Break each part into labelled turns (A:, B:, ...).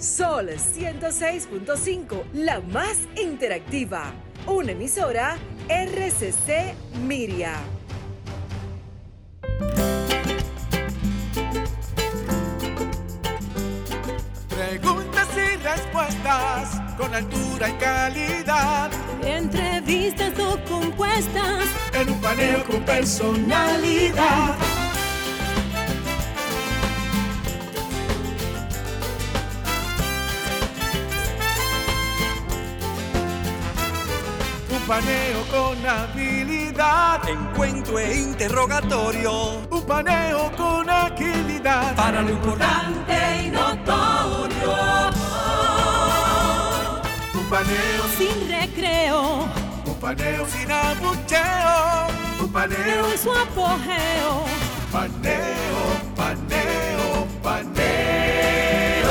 A: Sol 106.5, la más interactiva. Una emisora RCC Miria.
B: Preguntas y respuestas con altura y calidad.
C: Entrevistas o compuestas
B: en un paneo con personalidad paneo con habilidad.
D: Encuentro e interrogatorio.
B: Un paneo con agilidad.
D: Para lo importante y notorio.
B: Un paneo
C: sin recreo.
B: Un paneo sin abucheo. Un paneo
C: en su apogeo.
B: Paneo, paneo, paneo.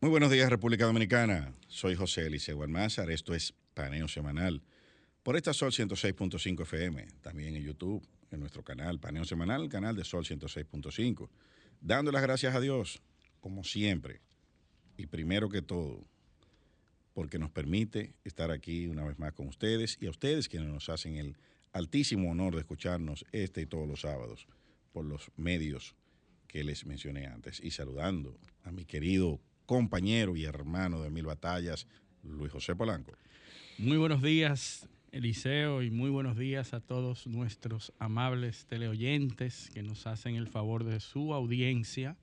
E: Muy buenos días, República Dominicana. Soy José Eliseo Almázar. Esto es Paneo Semanal. Por esta Sol 106.5 FM, también en YouTube, en nuestro canal Paneo Semanal, canal de Sol 106.5. Dando las gracias a Dios, como siempre, y primero que todo, porque nos permite estar aquí una vez más con ustedes y a ustedes quienes nos hacen el altísimo honor de escucharnos este y todos los sábados por los medios que les mencioné antes. Y saludando a mi querido compañero y hermano de mil batallas, Luis José Polanco.
F: Muy buenos días, Eliseo, y muy buenos días a todos nuestros amables teleoyentes que nos hacen el favor de su audiencia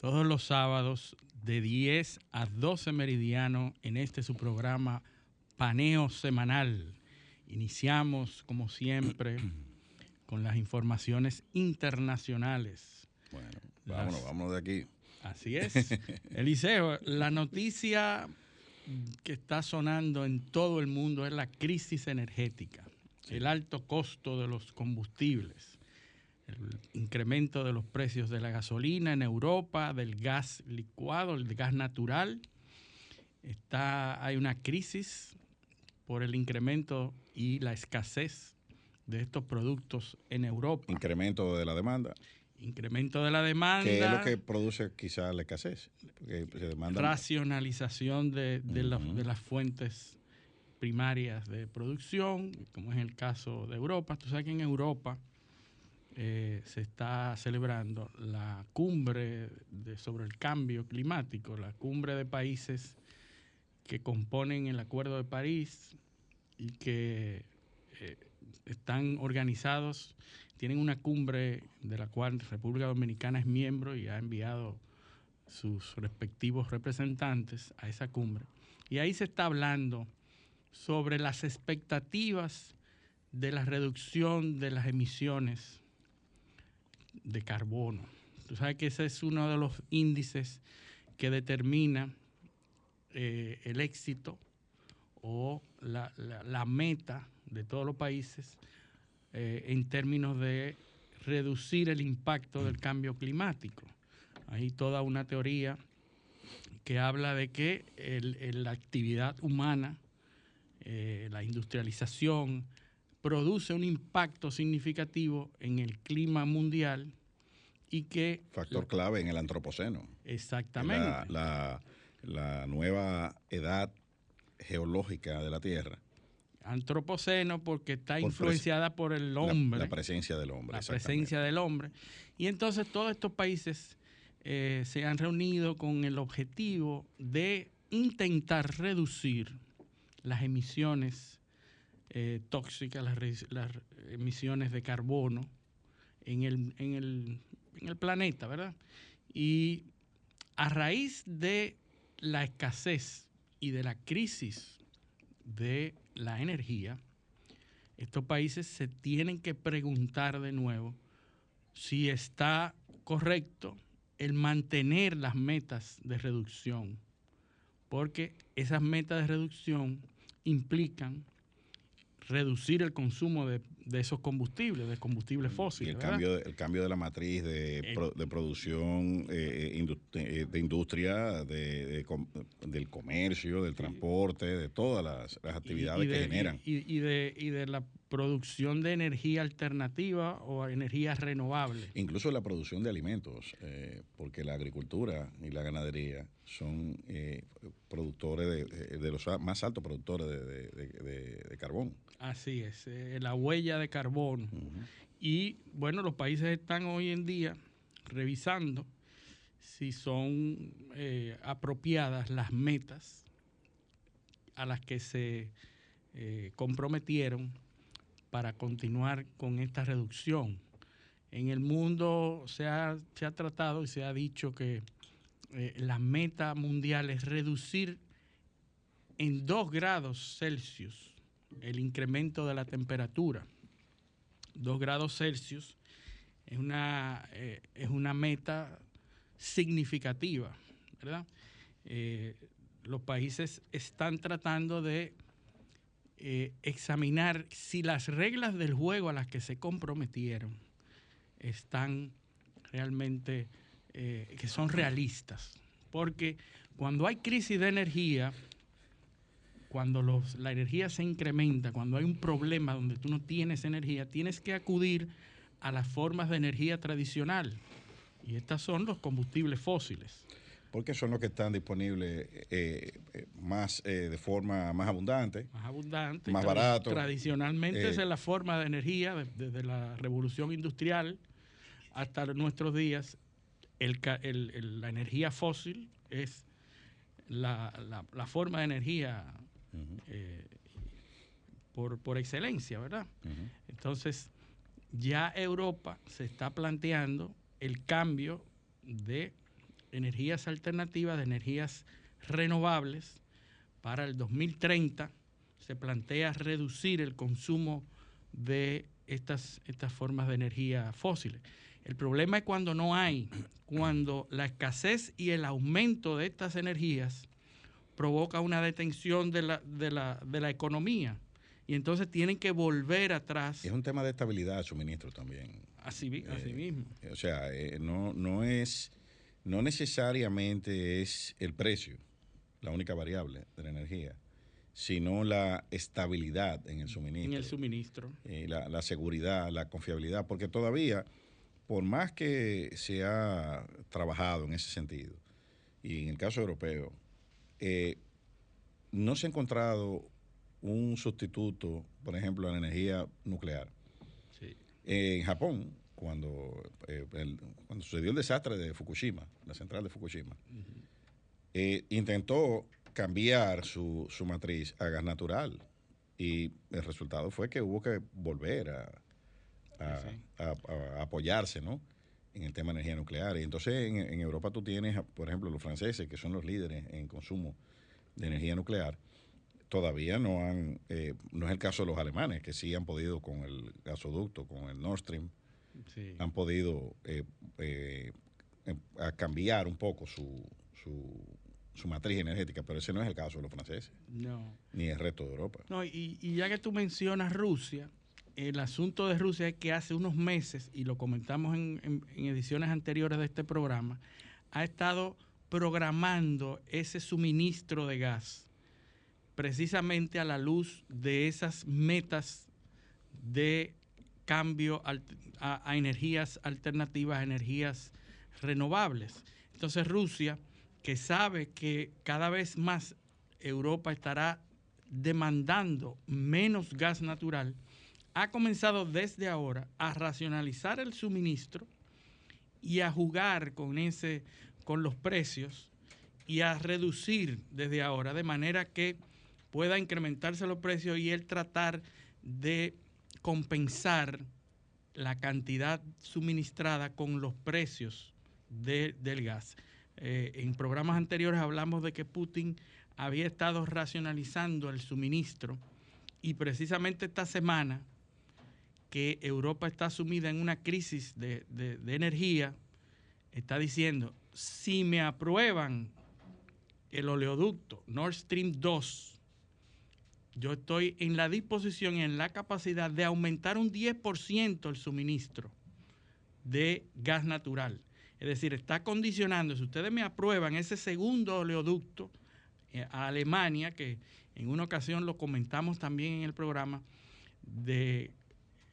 F: todos los sábados de 10 a 12 meridiano en este su programa Paneo Semanal. Iniciamos, como siempre, con las informaciones internacionales.
E: Bueno, vámonos, vámonos de aquí.
F: Así es. Eliseo, la noticia que está sonando en todo el mundo es la crisis energética, el alto costo de los combustibles, el incremento de los precios de la gasolina en Europa, del gas licuado, el gas natural. Está, hay una crisis por el incremento y la escasez de estos productos en Europa.
E: Incremento de la demanda
F: incremento de la demanda.
E: ¿Qué es lo que produce quizá la escasez?
F: racionalización de, las fuentes primarias de producción, como es el caso de Europa. Tú sabes que en Europa eh, se está celebrando la cumbre sobre el cambio climático, la cumbre de países que componen el Acuerdo de París y que eh, están organizados tienen una cumbre de la cual República Dominicana es miembro y ha enviado sus respectivos representantes a esa cumbre. Y ahí se está hablando sobre las expectativas de la reducción de las emisiones de carbono. Tú sabes que ese es uno de los índices que determina eh, el éxito o la meta de todos los países eh, en términos de reducir el impacto del cambio climático. Hay toda una teoría que habla de que la actividad humana, eh, la industrialización, produce un impacto significativo en el clima mundial y que...
E: Factor clave en el antropoceno.
F: Exactamente.
E: la, la nueva edad geológica de la Tierra
F: antropoceno porque está influenciada por el hombre.
E: La, presencia del hombre.
F: La presencia del hombre. Y entonces todos estos países eh, se han reunido con el objetivo de intentar reducir las emisiones eh, tóxicas, las, emisiones de carbono en el, en, el, en el planeta, ¿verdad? Y a raíz de la escasez y de la crisis de la energía, estos países se tienen que preguntar de nuevo si está correcto el mantener las metas de reducción, porque esas metas de reducción implican reducir el consumo de, esos combustibles, de combustibles fósiles.
E: Y el, cambio, el cambio de la matriz de, de producción eh, eh, de industria, de, del comercio, del transporte, de todas las, actividades que generan.
F: Y, de, y de la producción de energía alternativa o energía renovable.
E: Incluso la producción de alimentos, eh, porque la agricultura y la ganadería son eh, productores de, los más altos productores de, carbón.
F: Así es, eh, la huella de carbono. Y bueno, los países están hoy en día revisando si son apropiadas las metas a las que se comprometieron para continuar con esta reducción. En el mundo se ha, se ha tratado y se ha dicho que eh, la meta mundial es reducir en 2 grados Celsius el incremento de la temperatura. 2 grados Celsius es una, eh, es una meta significativa, ¿verdad? Eh, los países están tratando de eh, examinar si las reglas del juego a las que se comprometieron están realmente, que son realistas. Porque cuando hay crisis de energía, cuando los, la energía se incrementa, cuando hay un problema donde tú no tienes energía, tienes que acudir a las formas de energía tradicional. Y estas son los combustibles fósiles
E: porque son los que están disponibles eh, eh, más eh, de forma más abundante.
F: Más abundante.
E: Más barato.
F: Tradicionalmente esa es la forma de energía desde la revolución industrial hasta nuestros días. la energía fósil es la, forma de energía por, excelencia, ¿verdad? Entonces, ya Europa se está planteando el cambio de energías alternativas, de energías renovables. Para el 2030 se plantea reducir el consumo de estas, estas formas de energía fósiles. El problema es cuando no hay, cuando la escasez y el aumento de estas energías provoca una detención de la, de la, de la economía. Y entonces tienen que volver atrás.
E: Es un tema de estabilidad de suministro también.
F: Así, así eh, mismo.
E: O sea, eh, no, no es no necesariamente es el precio la única variable de la energía, sino la estabilidad en el suministro.
F: En el suministro.
E: Eh, la, seguridad, la confiabilidad, porque todavía, por más que se ha trabajado en ese sentido, y en el caso europeo, eh, no se ha encontrado un sustituto, por ejemplo, a la energía nuclear. en Japón, cuando, eh, cuando sucedió el desastre de Fukushima, la central de Fukushima, eh, intentó cambiar su, su, matriz a gas natural y el resultado fue que hubo que volver a, a, apoyarse ¿no? En el tema de energía nuclear. Y entonces en, Europa tú tienes, por ejemplo, los franceses, que son los líderes en consumo de energía nuclear, todavía no han, eh, no es el caso de los alemanes, que sí han podido con el gasoducto, con el Nord Stream, han podido eh, eh, a cambiar un poco su, su, matriz energética, pero ese no es el caso de los franceses.
F: No.
E: Ni el resto de Europa.
F: No, y, ya que tú mencionas Rusia, el asunto de Rusia es que hace unos meses, y lo comentamos en, ediciones anteriores de este programa, ha estado programando ese suministro de gas precisamente a la luz de esas metas de cambio a, energías alternativas, energías renovables. Entonces Rusia, que sabe que cada vez más Europa estará demandando menos gas natural, ha comenzado desde ahora a racionalizar el suministro y a jugar con ese con los precios y a reducir desde ahora de manera que pueda incrementarse los precios y él tratar de compensar la cantidad suministrada con los precios del gas. Eh, en programas anteriores hablamos de que Putin había estado racionalizando el suministro y precisamente esta semana que Europa está sumida en una crisis de, de energía, está diciendo, si me aprueban el oleoducto Nord Stream 2, yo estoy en la disposición y en la capacidad de aumentar un 10% el suministro de gas natural. Es decir, está condicionando, si ustedes me aprueban ese segundo oleoducto eh, a Alemania, que en una ocasión lo comentamos también en el programa, de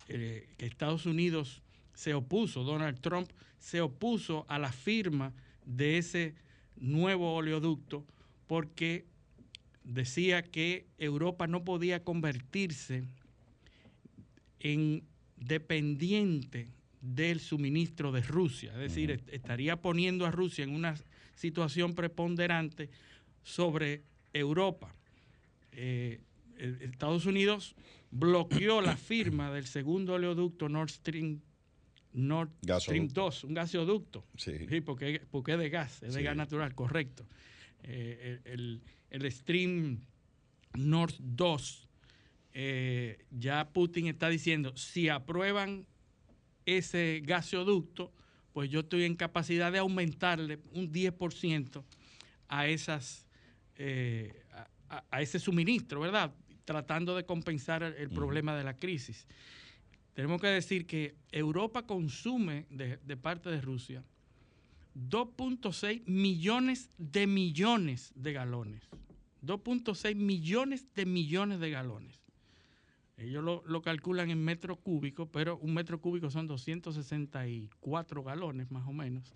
F: eh, que Estados Unidos se opuso, Donald Trump se opuso a la firma de ese nuevo oleoducto porque decía que Europa no podía convertirse en dependiente del suministro de Rusia, es decir, estaría poniendo a Rusia en una situación preponderante sobre Europa. Eh, Estados Unidos bloqueó la firma del segundo oleoducto Nord Stream Nord Stream 2, un gasoducto. Sí. porque, porque, es de gas, es de gas natural, correcto. Eh, el, el, Stream Nord 2, eh, ya Putin está diciendo, si aprueban ese gasoducto, pues yo estoy en capacidad de aumentarle un 10% a esas eh, a, ese suministro, ¿verdad? Tratando de compensar el, problema de la crisis. Tenemos que decir que Europa consume de, parte de Rusia 2.6 millones de millones de galones. 2.6 millones de millones de galones. Ellos lo, lo, calculan en metro cúbico, pero un metro cúbico son 264 galones más o menos.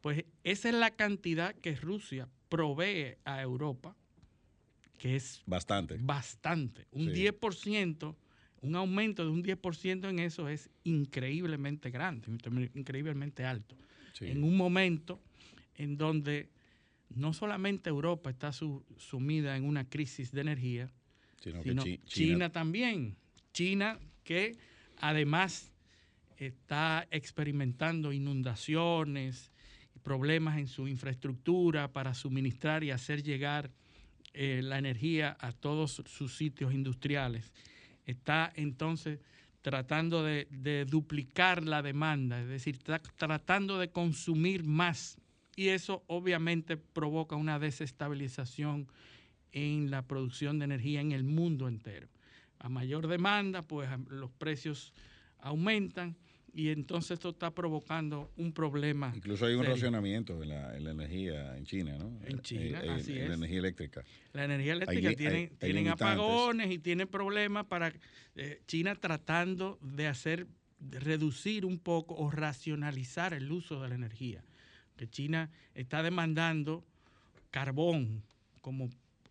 F: Pues esa es la cantidad que Rusia provee a Europa, que es
E: bastante.
F: Bastante. Un 10%, un aumento de un 10% en eso es increíblemente grande, increíblemente alto. En un momento en donde no solamente Europa está sumida en una crisis de energía, sino, que China también. China que además está experimentando inundaciones, problemas en su infraestructura para suministrar y hacer llegar eh, la energía a todos sus sitios industriales. Está entonces tratando de, duplicar la demanda, es decir, está tratando de consumir más. Y eso obviamente provoca una desestabilización en la producción de energía en el mundo entero. A mayor demanda, pues los precios aumentan y entonces esto está provocando un problema.
E: Incluso hay un racionamiento en la, energía en China, ¿no?
F: En China, eh, eh, así
E: es. La energía eléctrica.
F: La energía eléctrica tiene, tienen apagones y tienen problemas para eh, China tratando de hacer, de reducir un poco o racionalizar el uso de la energía. Que China está demandando carbón como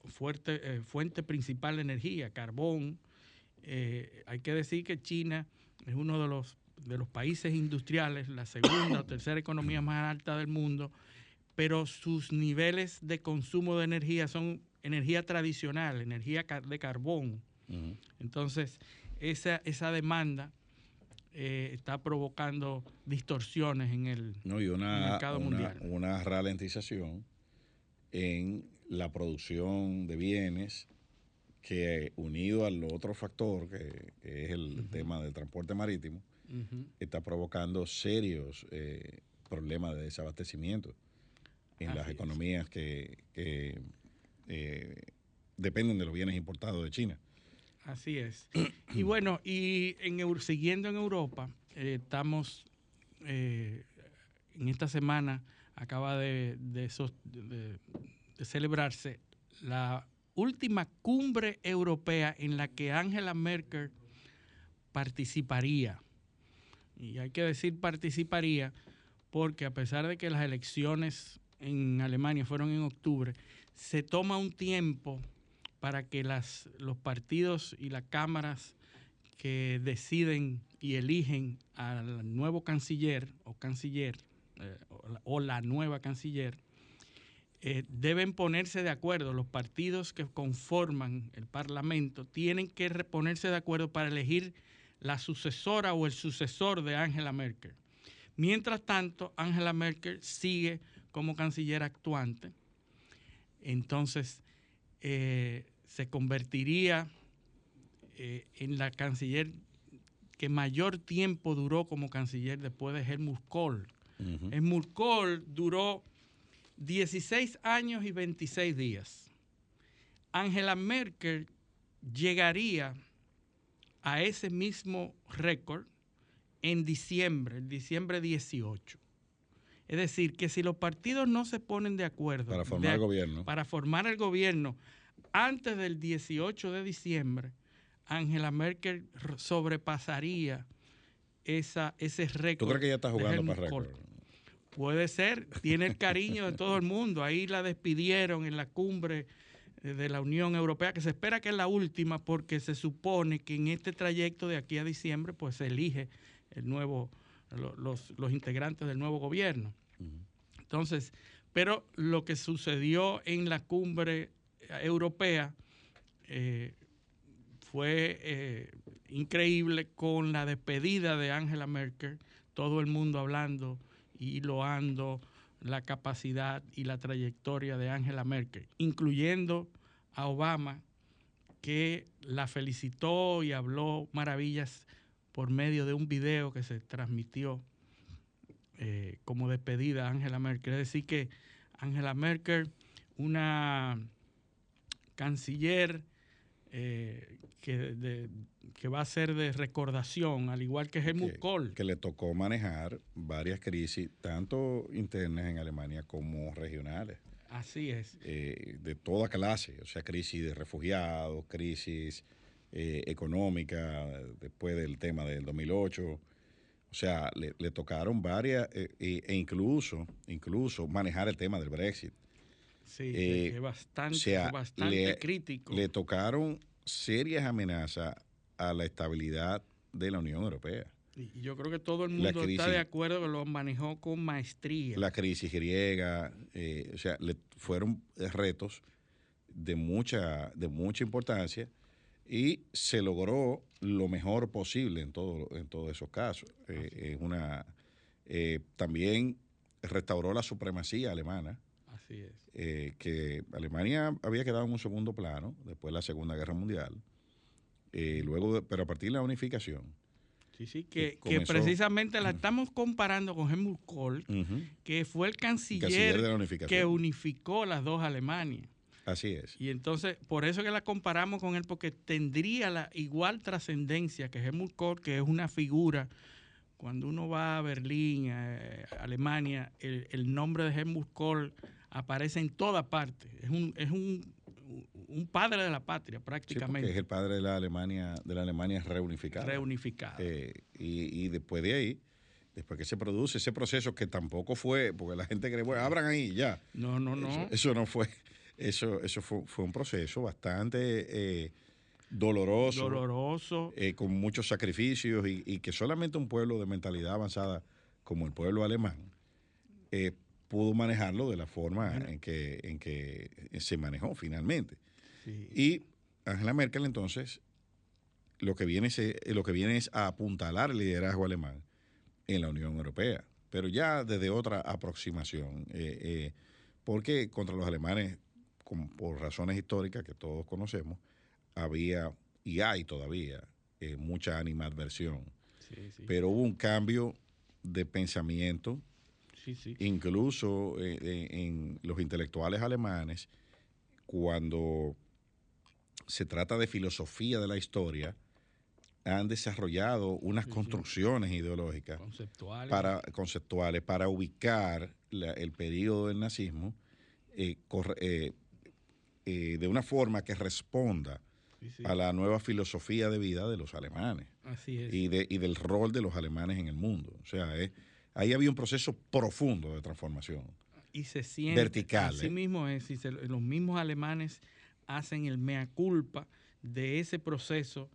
F: fuerte, fuente principal de energía, carbón. hay que decir que China es uno de los de los países industriales, la segunda o tercera economía más alta del mundo, pero sus niveles de consumo de energía son energía tradicional, energía de carbón. Entonces, esa, esa demanda eh, está provocando distorsiones en el, mercado mundial.
E: Una ralentización en la producción de bienes que unido al otro factor, que, es el tema del transporte marítimo, está provocando serios eh, problemas de desabastecimiento en las economías que, eh, dependen de los bienes importados de China.
F: Así es. y bueno, y en, siguiendo en Europa, eh, estamos en esta semana acaba de, de, celebrarse la última cumbre europea en la que Angela Merkel participaría y hay que decir participaría, porque a pesar de que las elecciones en Alemania fueron en octubre, se toma un tiempo para que las, los partidos y las cámaras que deciden y eligen al nuevo canciller o canciller eh, o, la, nueva canciller eh, deben ponerse de acuerdo. Los partidos que conforman el Parlamento tienen que ponerse de acuerdo para elegir la sucesora o el sucesor de Angela Merkel. Mientras tanto, Angela Merkel sigue como canciller actuante. Entonces, eh, se convertiría eh, en la canciller que mayor tiempo duró como canciller después de Helmut Kohl. Helmut Kohl duró 16 años y 26 días. Angela Merkel llegaría a ese mismo récord en diciembre, el diciembre 18. Es decir, que si los partidos no se ponen de acuerdo
E: para formar el gobierno,
F: para formar el gobierno antes del 18 de diciembre, Angela Merkel sobrepasaría esa, ese récord.
E: ¿Tú crees que ella está jugando para récord?
F: Puede ser, tiene el cariño de todo el mundo. Ahí la despidieron en la cumbre de la Unión Europea, que se espera que es la última, porque se supone que en este trayecto de aquí a diciembre, pues se elige el nuevo, los, los integrantes del nuevo gobierno. Entonces, pero lo que sucedió en la cumbre europea eh, fue eh, increíble con la despedida de Angela Merkel, todo el mundo hablando y loando la capacidad y la trayectoria de Angela Merkel, incluyendo a Obama, que la felicitó y habló maravillas por medio de un video que se transmitió eh, como despedida a Angela Merkel. Es decir, que Angela Merkel, una canciller eh, que, que, va a ser de recordación, al igual que Helmut Kohl.
E: Que le tocó manejar varias crisis, tanto internas en Alemania como regionales.
F: Así es.
E: Eh, de toda clase, o sea, crisis de refugiados, crisis eh, económica, después del tema del 2008. O sea, le, tocaron varias, e, e incluso, incluso manejar el tema del Brexit.
F: Sí, eh, bastante, bastante crítico.
E: Le tocaron serias amenazas a la estabilidad de la Unión Europea.
F: Y yo creo que todo el mundo está de acuerdo que lo manejó con maestría.
E: La crisis griega, eh, o sea, le fueron retos de mucha, de mucha importancia y se logró lo mejor posible en, todo, en todos esos casos. Eh, una, también restauró la supremacía alemana eh, que Alemania había quedado en un segundo plano después de la Segunda Guerra Mundial, eh, luego pero a partir de la unificación.
F: Sí, sí, que, precisamente la estamos comparando con Helmut Kohl, que fue el canciller, que unificó las dos Alemanias.
E: Así es.
F: Y entonces, por eso que la comparamos con él, porque tendría la igual trascendencia que Helmut Kohl, que es una figura cuando uno va a Berlín, a Alemania, el, el, nombre de Helmut Kohl aparece en toda parte. Es un, es un, un padre de la patria prácticamente.
E: Sí, es el padre de la Alemania, de la Alemania reunificada.
F: Reunificada.
E: Eh, y, y, después de ahí, después que se produce ese proceso que tampoco fue, porque la gente cree, bueno, abran ahí ya.
F: No, no,
E: no. Eso, no fue, eso, eso fue, fue un proceso bastante eh, doloroso.
F: Doloroso.
E: Eh, con muchos sacrificios y, y, que solamente un pueblo de mentalidad avanzada como el pueblo alemán eh, pudo manejarlo de la forma en, que, en que se manejó finalmente. Y Angela Merkel entonces lo que, viene es, lo que viene es a apuntalar el liderazgo alemán en la Unión Europea, pero ya desde otra aproximación, eh, eh, porque contra los alemanes, por razones históricas que todos conocemos, había y hay todavía eh, mucha animadversión, pero hubo un cambio de pensamiento Incluso en los intelectuales alemanes, cuando se trata de filosofía de la historia, han desarrollado unas construcciones ideológicas
F: conceptuales
E: para, conceptuales para ubicar el periodo del nazismo eh, de una forma que responda a la nueva filosofía de vida de los alemanes Y, de, y del rol de los alemanes en el mundo. O sea, es ahí había un proceso profundo de transformación.
F: Y se siente.
E: Vertical.
F: Así
E: ¿eh?
F: mismo es. Y los mismos alemanes hacen el mea culpa de ese proceso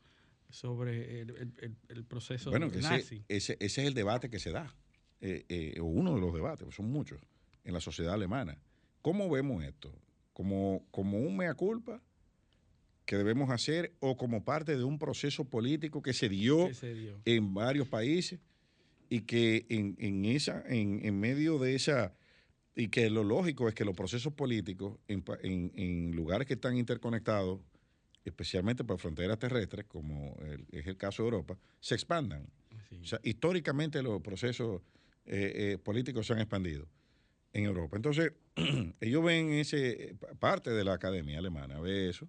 F: sobre el, proceso
E: bueno, nazi. Ese, ese, es el debate que se da, eh, eh, o uno de los debates, pues son muchos, en la sociedad alemana. ¿Cómo vemos esto? ¿Como, como un mea culpa que debemos hacer o como parte de un proceso político que se dio,
F: que se dio.
E: en varios países? y que en, en esa, en, en, medio de esa, y que lo lógico es que los procesos políticos en, en lugares que están interconectados, especialmente por fronteras terrestres, como es el caso de Europa, se expandan. O sea, históricamente los procesos eh, eh, políticos se han expandido en Europa. Entonces, ellos ven ese, parte de la academia alemana, ve eso,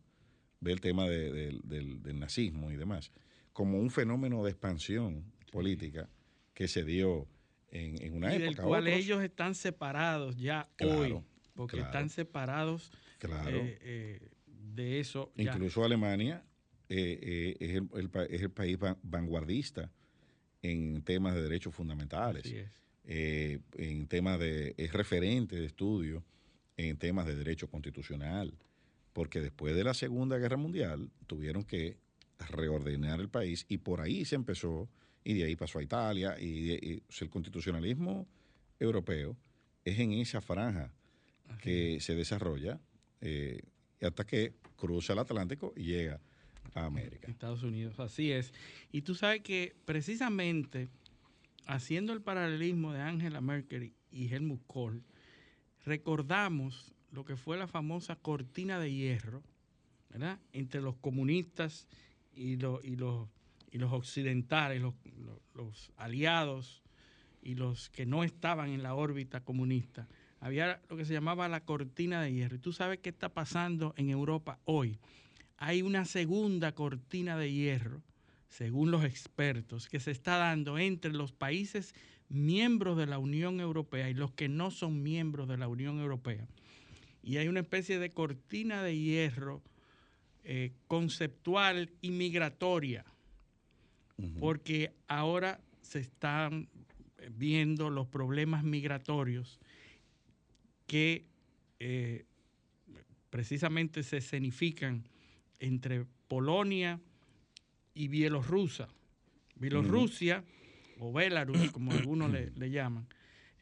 E: ve el tema del, del, nazismo y demás, como un fenómeno de expansión política que se dio en, una
F: y
E: época.
F: Del cual ellos están separados ya hoy, porque están separados
E: claro.
F: Eh, eh, de eso.
E: Incluso Alemania eh, es, el, es, el, país vanguardista en temas de derechos fundamentales. en temas de, es referente de estudio en temas de derecho constitucional, porque después de la Segunda Guerra Mundial tuvieron que reordenar el país y por ahí se empezó y de ahí pasó a Italia y, el constitucionalismo europeo es en esa franja que se desarrolla eh, hasta que cruza el Atlántico y llega a América.
F: Estados Unidos, así es. Y tú sabes que precisamente haciendo el paralelismo de Angela Merkel y Helmut Kohl, recordamos lo que fue la famosa cortina de hierro, ¿verdad? Entre los comunistas y, los, y, los, y los occidentales, los, aliados y los que no estaban en la órbita comunista. Había lo que se llamaba la cortina de hierro. Y tú sabes qué está pasando en Europa hoy. Hay una segunda cortina de hierro, según los expertos, que se está dando entre los países miembros de la Unión Europea y los que no son miembros de la Unión Europea. Y hay una especie de cortina de hierro eh, conceptual y migratoria, porque ahora se están viendo los problemas migratorios que eh, precisamente se escenifican entre Polonia y Bielorrusia. Bielorrusia o Belarus, como algunos le, llaman,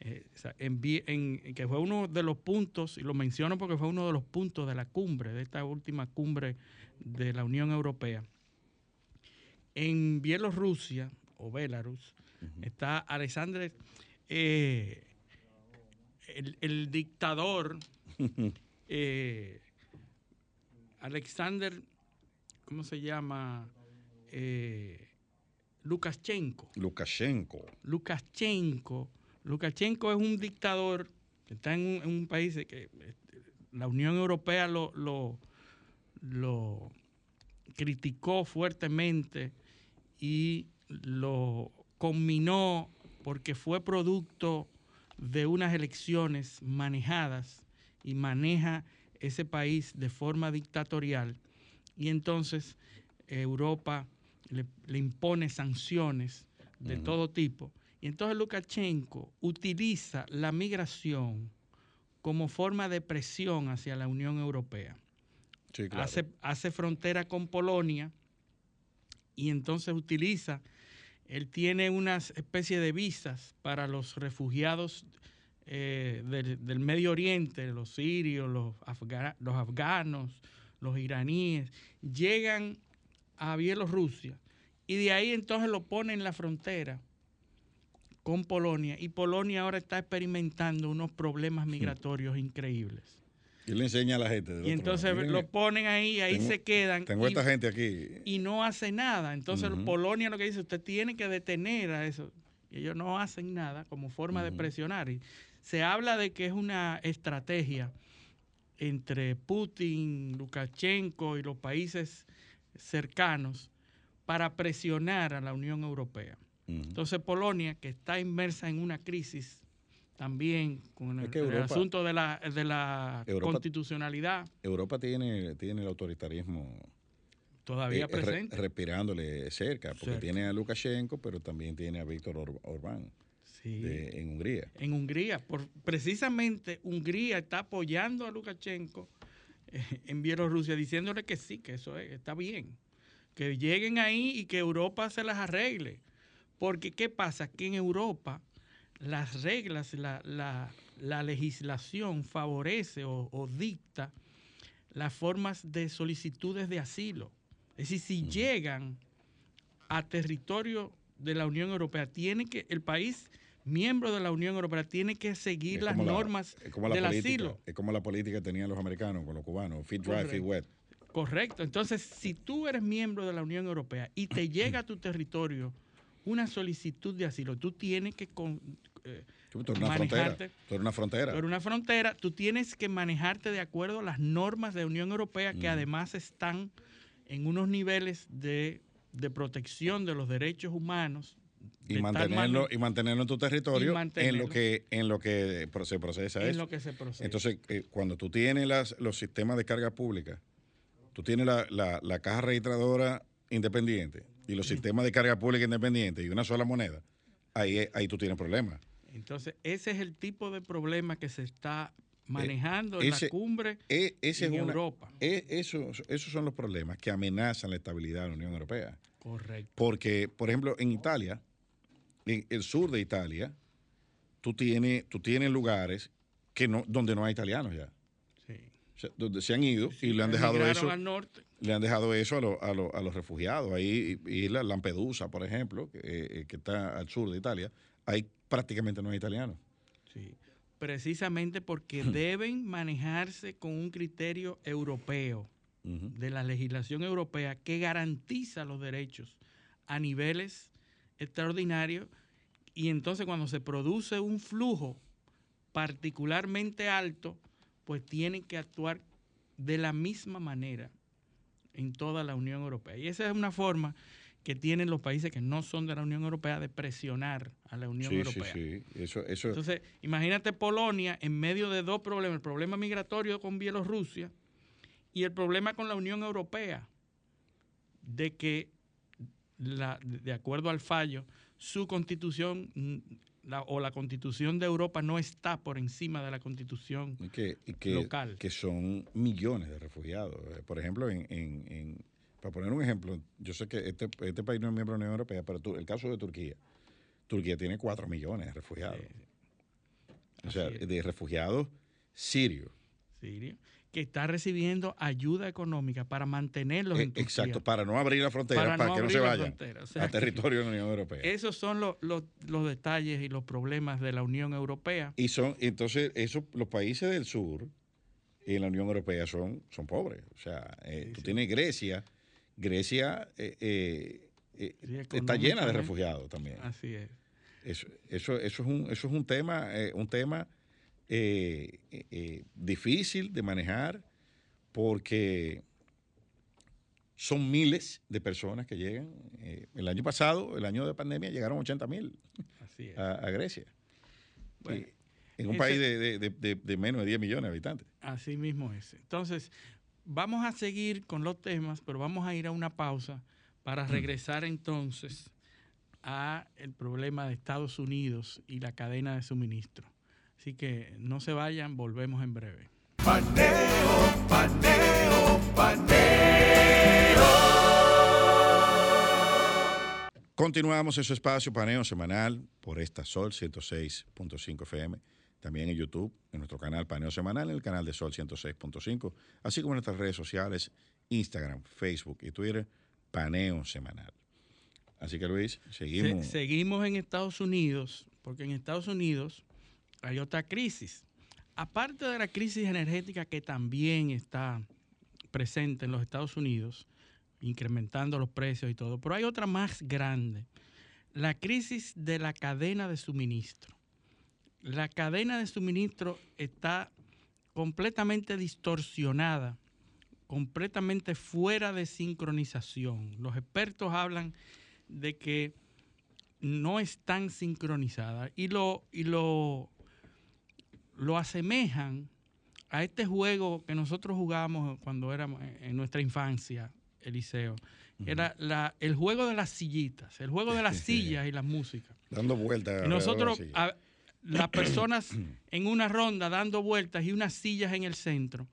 F: eh, en, que fue uno de los puntos, y lo menciono porque fue uno de los puntos de la cumbre, de esta última cumbre de la Unión Europea. En Bielorrusia o Belarus está Alexander, eh, el, dictador eh, Alexander, ¿cómo se llama? Eh, Lukashenko.
E: Lukashenko.
F: Lukashenko. Lukashenko es un dictador que está en un, país que este, la Unión Europea lo, lo, criticó fuertemente y lo conminó porque fue producto de unas elecciones manejadas y maneja ese país de forma dictatorial. Y entonces Europa le, impone sanciones de todo tipo. Y entonces Lukashenko utiliza la migración como forma de presión hacia la Unión Europea. hace, hace frontera con Polonia y entonces utiliza, él tiene una especie de visas para los refugiados eh, del, Medio Oriente, los sirios, los, los afganos, los iraníes, llegan a Bielorrusia y de ahí entonces lo pone en la frontera con Polonia y Polonia ahora está experimentando unos problemas migratorios increíbles.
E: Y le enseña a la gente.
F: Y entonces lo ponen ahí, ahí se quedan.
E: Tengo esta gente aquí.
F: Y no hace nada. Entonces Polonia lo que dice, usted tiene que detener a eso. Y ellos no hacen nada como forma de presionar. Y se habla de que es una estrategia entre Putin, Lukashenko y los países cercanos para presionar a la Unión Europea. Entonces Polonia, que está inmersa en una crisis también con el, asunto de la, de la constitucionalidad.
E: Europa tiene, tiene el autoritarismo
F: todavía eh, presente.
E: respirándole cerca, porque tiene a Lukashenko, pero también tiene a Víctor Orbán. en Hungría.
F: En Hungría, por, precisamente Hungría está apoyando a Lukashenko en Bielorrusia, diciéndole que sí, que eso está bien, que lleguen ahí y que Europa se las arregle. Porque ¿qué pasa? Que en Europa las reglas, la, legislación favorece o, dicta las formas de solicitudes de asilo. Es decir, si llegan a territorio de la Unión Europea, tiene que el país miembro de la Unión Europea tiene que seguir las normas del asilo.
E: Es como la política que tenían los americanos con los cubanos, fit dry, fit wet.
F: Correcto. Entonces, si tú eres miembro de la Unión Europea y te llega a tu territorio una solicitud de asilo, tú tienes que
E: eh, una frontera. una frontera.
F: Por una frontera, tú tienes que manejarte de acuerdo a las normas de Unión Europea que además están en unos niveles de, de protección de los derechos humanos
E: y mantenerlo y mantenerlo en tu territorio en lo que en lo que se procesa
F: en lo que se procesa
E: entonces eh, cuando tú tienes las, los sistemas de carga pública tú tienes la, la, la caja registradora independiente y los sistemas de carga pública independientes y una sola moneda, ahí, ahí tú tienes problemas.
F: Entonces, ese es el tipo de problema que se está manejando en
E: ese-
F: la cumbre
E: E- ese
F: en
E: es una-
F: Europa.
E: e- esos, esos son los problemas que amenazan la estabilidad de la Unión Europea.
F: Correcto.
E: Porque, por ejemplo, en Italia, en el sur de Italia, tú tienes, tú tienes lugares que no, donde no hay italianos ya.
F: Sí.
E: O sea, donde se han ido y le han dejado eso.
F: al norte.
E: le han dejado eso a, lo- a lo- a los refugiados. Ahí, y la Lampedusa, por ejemplo, que, eh, que está al sur de Italia, ahí prácticamente no hay italianos.
F: Sí. Precisamente porque deben manejarse con un criterio europeo de la legislación europea que garantiza los derechos a niveles extraordinarios y entonces cuando se produce un flujo particularmente alto, pues tienen que actuar de la misma manera en toda la Unión Europea. Y esa es una forma que tienen los países que no son de la Unión Europea de presionar a la Unión
E: Sí,
F: Europea.
E: sí, sí. Eso, eso,
F: Entonces, imagínate Polonia en medio de dos problemas, el problema migratorio con Bielorrusia y el problema con la Unión Europea, de que, la- de acuerdo al fallo, su constitución mm, la- o la constitución de Europa no está por encima de la constitución.
E: y que, y que,
F: local.
E: que son millones de refugiados. Por ejemplo, en, en- en- para poner un ejemplo, yo sé que este, este país no es miembro de la Unión Europea, pero el caso de Turquía, Turquía tiene 4 millones de refugiados. o sea,
F: es.
E: de refugiados sirios.
F: Siria, que está recibiendo ayuda económica para mantenerlos
E: Eh,
F: en Turquía.
E: Exacto, para no abrir la frontera,
F: Para
E: para,
F: no
E: que no se vayan
F: o sea,
E: a territorio de la Unión Europea.
F: Esos son los, los- los detalles y los problemas de la Unión Europea.
E: Y son, entonces, esos, los países del sur y en la Unión Europea son, son pobres. O sea, eh,
F: Sí,
E: tú tienes Grecia, Grecia eh, eh, eh,
F: Sí,
E: está llena de refugiados también.
F: Así es.
E: Eso, eso, eso es un, eso es un tema, eh, un tema difícil de manejar porque son miles de personas que llegan. El año pasado, el año de pandemia, llegaron 80 mil a, a Grecia.
F: Bueno,
E: en un
F: ese-
E: país de, de- de- de- de menos de 10 millones de habitantes.
F: Así mismo es. Entonces, vamos a seguir con los temas, pero vamos a ir a una pausa para regresar entonces a el problema de Estados Unidos y la cadena de suministro. Así que no se vayan, volvemos en breve.
B: Paneo, paneo,
E: Continuamos en su espacio paneo semanal por esta Sol 106.5 FM. También en YouTube, en nuestro canal Paneo Semanal, en el canal de Sol 106.5, así como en nuestras redes sociales, Instagram, Facebook y Twitter, Paneo Semanal. Así que Luis,
F: Se-
E: seguimos.
F: seguimos en Estados Unidos, porque en Estados Unidos hay otra crisis. Aparte de la crisis energética que también está presente en los Estados Unidos, incrementando los precios y todo, pero hay otra más grande, la crisis de la cadena de suministro. La cadena de suministro está completamente distorsionada, completamente fuera de sincronización. Los expertos hablan de que no están sincronizadas y lo, y lo, lo asemejan a este juego que nosotros jugábamos cuando éramos en- en nuestra infancia, Eliseo. Era la- el juego de las sillitas, el juego de las sillas y la música.
E: Dando vueltas.
F: Nosotros, a- las personas en una ronda dando vueltas y unas sillas en el centro.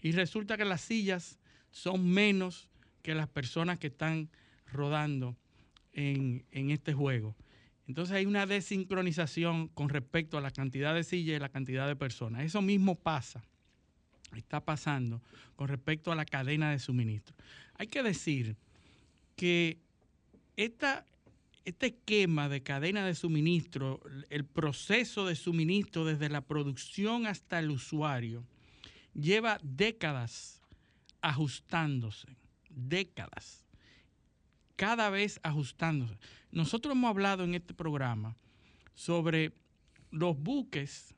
F: Y resulta que las sillas son menos que las personas que están rodando en, en este juego. Entonces hay una desincronización con respecto a la cantidad de sillas y la cantidad de personas. Eso mismo pasa, está pasando con respecto a la cadena de suministro. Hay que decir que esta, este esquema de cadena de suministro, el proceso de suministro desde la producción hasta el usuario, lleva décadas ajustándose, décadas, cada vez ajustándose. Nosotros hemos hablado en este programa sobre los buques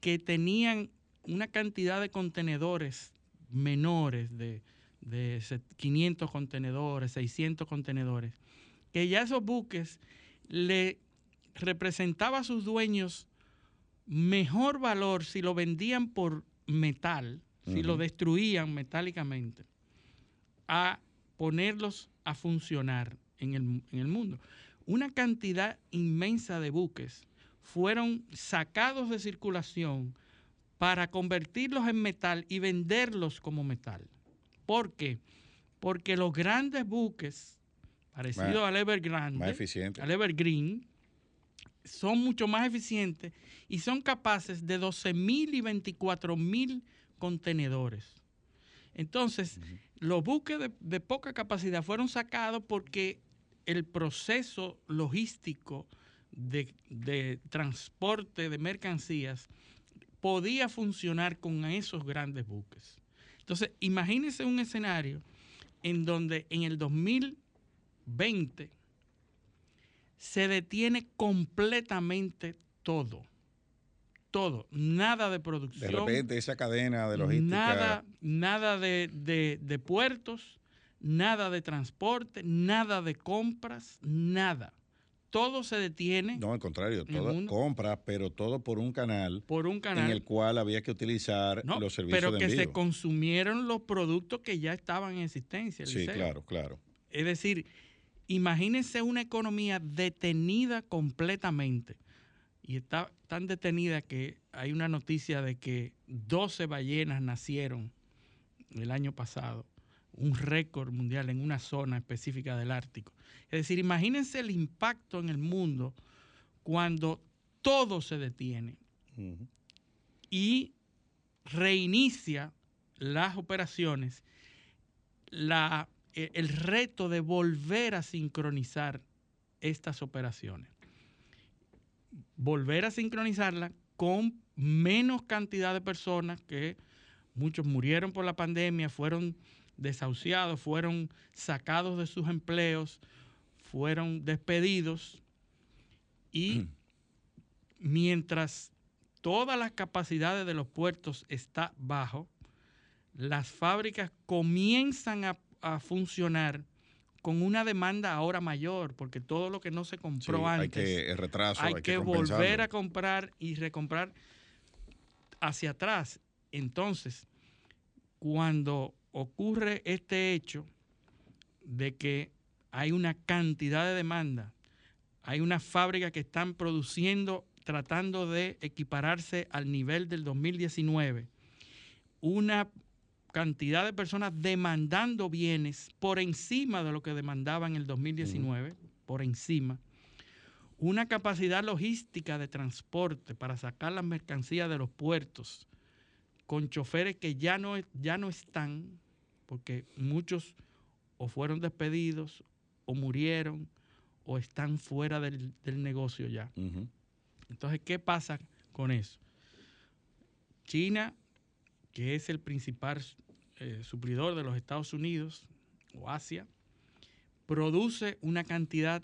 F: que tenían una cantidad de contenedores menores de, de se- 500 contenedores, 600 contenedores, que ya esos buques le representaba a sus dueños mejor valor si lo vendían por metal, si lo destruían metálicamente, a ponerlos a funcionar en el, en el mundo. Una cantidad inmensa de buques fueron sacados de circulación para convertirlos en metal y venderlos como metal. ¿Por qué? Porque los grandes buques, parecidos al Evergrande, al Evergreen, son mucho más eficientes y son capaces de 12 mil y 24 mil contenedores. Entonces, los buques de, poca capacidad fueron sacados porque el proceso logístico de, de, transporte de mercancías podía funcionar con esos grandes buques. Entonces, imagínense un escenario en donde en el 2020 se detiene completamente todo. Todo, nada de producción.
E: De repente esa cadena de logística.
F: Nada, nada de, de puertos, nada de transporte, nada de compras, nada todo se detiene.
E: No, al contrario, todo compras, pero todo por un canal.
F: Por un canal.
E: En el cual había que utilizar los servicios
F: pero que se consumieron los productos que ya estaban en existencia.
E: Sí, claro, claro.
F: Es decir, imagínense una economía detenida completamente. Y está tan detenida que hay una noticia de que 12 ballenas nacieron el año pasado un récord mundial en una zona específica del Ártico. Es decir, imagínense el impacto en el mundo cuando todo se detiene y reinicia las operaciones, la, el reto de volver a sincronizar estas operaciones. Volver a sincronizarla con menos cantidad de personas que muchos murieron por la pandemia, fueron desahuciados, fueron sacados de sus empleos, fueron despedidos y mientras todas las capacidades de los puertos está bajo, las fábricas comienzan a, funcionar con una demanda ahora mayor, porque todo lo que no se compró antes,
E: hay que, retraso,
F: hay, que volver a comprar y recomprar hacia atrás. Entonces, cuando ocurre este hecho de que hay una cantidad de demanda, hay una fábrica que están produciendo, tratando de equipararse al nivel del 2019, una cantidad de personas demandando bienes por encima de lo que demandaban en el 2019, por encima, una capacidad logística de transporte para sacar las mercancías de los puertos, con choferes que ya no, ya no están, porque muchos o fueron despedidos o murieron o están fuera del, negocio ya. Entonces, ¿qué pasa con eso? China, que es el principal eh, suplidor de los Estados Unidos o Asia, produce una cantidad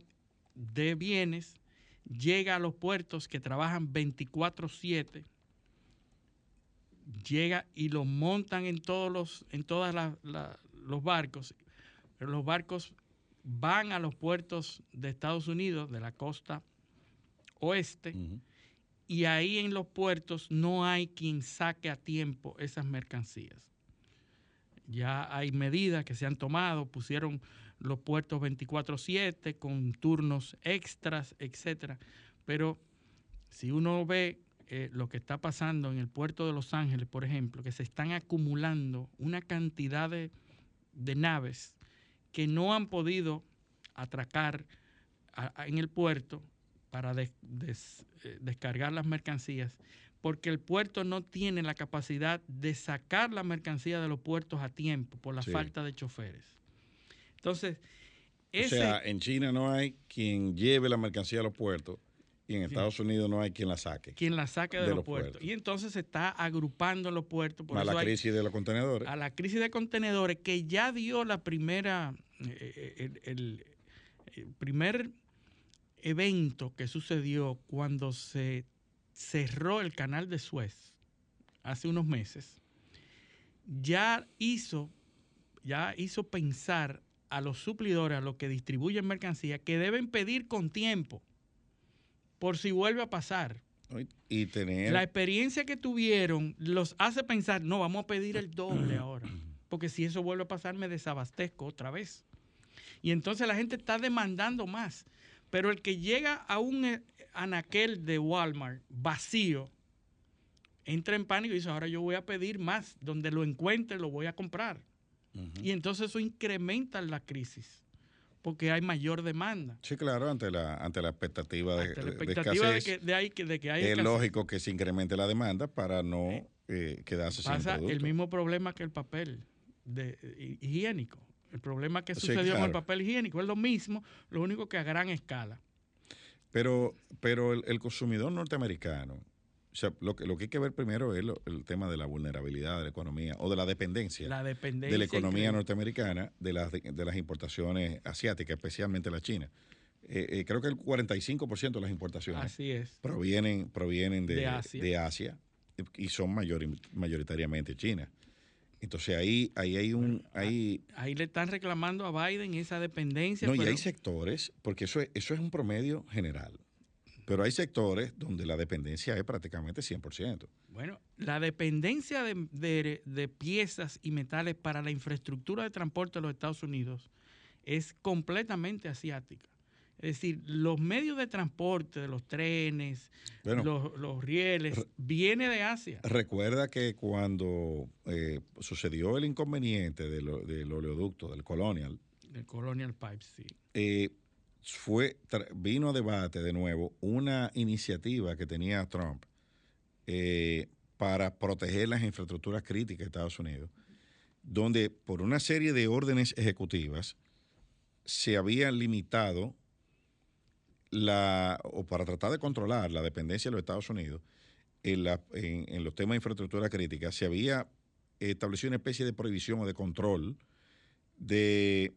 F: de bienes, llega a los puertos que trabajan 24/7 llega y lo montan en todos los, en todas los barcos. Pero los barcos van a los puertos de Estados Unidos, de la costa oeste, y ahí en los puertos no hay quien saque a tiempo esas mercancías. Ya hay medidas que se han tomado, pusieron los puertos 24/7 con turnos extras, etcétera, pero si uno ve eh, lo que está pasando en el puerto de Los Ángeles, por ejemplo, que se están acumulando una cantidad de, naves que no han podido atracar en el puerto para eh, descargar las mercancías, porque el puerto no tiene la capacidad de sacar la mercancía de los puertos a tiempo por la falta de choferes. Entonces,
E: o sea, en China no hay quien lleve la mercancía a los puertos y en Estados Unidos no hay quien la saque.
F: Quien la saque de, los, puertos. Y entonces se está agrupando los puertos.
E: a la crisis de los contenedores.
F: A la crisis de contenedores que ya dio la primera, eh, eh, el, primer evento que sucedió cuando se cerró el canal de Suez hace unos meses, ya hizo, ya hizo pensar a los suplidores, a los que distribuyen mercancía, que deben pedir con tiempo por si vuelve a pasar.
E: Y tener...
F: La experiencia que tuvieron los hace pensar, no, vamos a pedir el doble ahora. porque si eso vuelve a pasar me desabastezco otra vez. Y entonces la gente está demandando más. Pero el que llega a un eh, anaquel de Walmart vacío, entra en pánico y dice, ahora yo voy a pedir más, donde lo encuentre lo voy a comprar. Y entonces eso incrementa la crisis, porque hay mayor demanda.
E: Sí, claro, ante la, ante la expectativa de,
F: la expectativa de,
E: escasez,
F: que, de, que- de que hay
E: es
F: escasez.
E: lógico que se incremente la demanda para no eh, quedarse sin
F: Pasa
E: producto.
F: el mismo problema que el papel de, hi- higiénico. El problema que
E: Sí,
F: sucedió con el papel higiénico es lo mismo, lo único que a gran escala.
E: Pero, pero el, el consumidor norteamericano, o sea, lo que, lo que hay que ver primero es lo- el tema de la vulnerabilidad de la economía o de la dependencia
F: La dependencia.
E: de la economía norteamericana de las, de las importaciones asiáticas, especialmente la China. Eh, eh, creo que el 45% de las importaciones
F: Así es.
E: provienen, provienen de,
F: De Asia.
E: de Asia y son mayor- mayoritariamente China. Entonces ahí, ahí hay un... Ahí,
F: Ahí le están reclamando a Biden esa dependencia.
E: no, y hay sectores, porque eso es, eso es un promedio general, pero hay sectores donde la dependencia es prácticamente 100%.
F: Bueno, la dependencia de, de- de piezas y metales para la infraestructura de transporte de los Estados Unidos es completamente asiática. Es decir, los medios de transporte de los trenes,
E: Bueno.
F: los, los rieles, viene de Asia.
E: Recuerda que cuando eh, sucedió el inconveniente de lo- del oleoducto, del Colonial,
F: El Colonial Pipes, sí.
E: eh, fue, vino a debate de nuevo una iniciativa que tenía Trump eh, para proteger las infraestructuras críticas de Estados Unidos, donde por una serie de órdenes ejecutivas se había limitado la, o para tratar de controlar la dependencia de los Estados Unidos en, la- en- en los temas de infraestructura crítica, se había establecido una especie de prohibición o de control de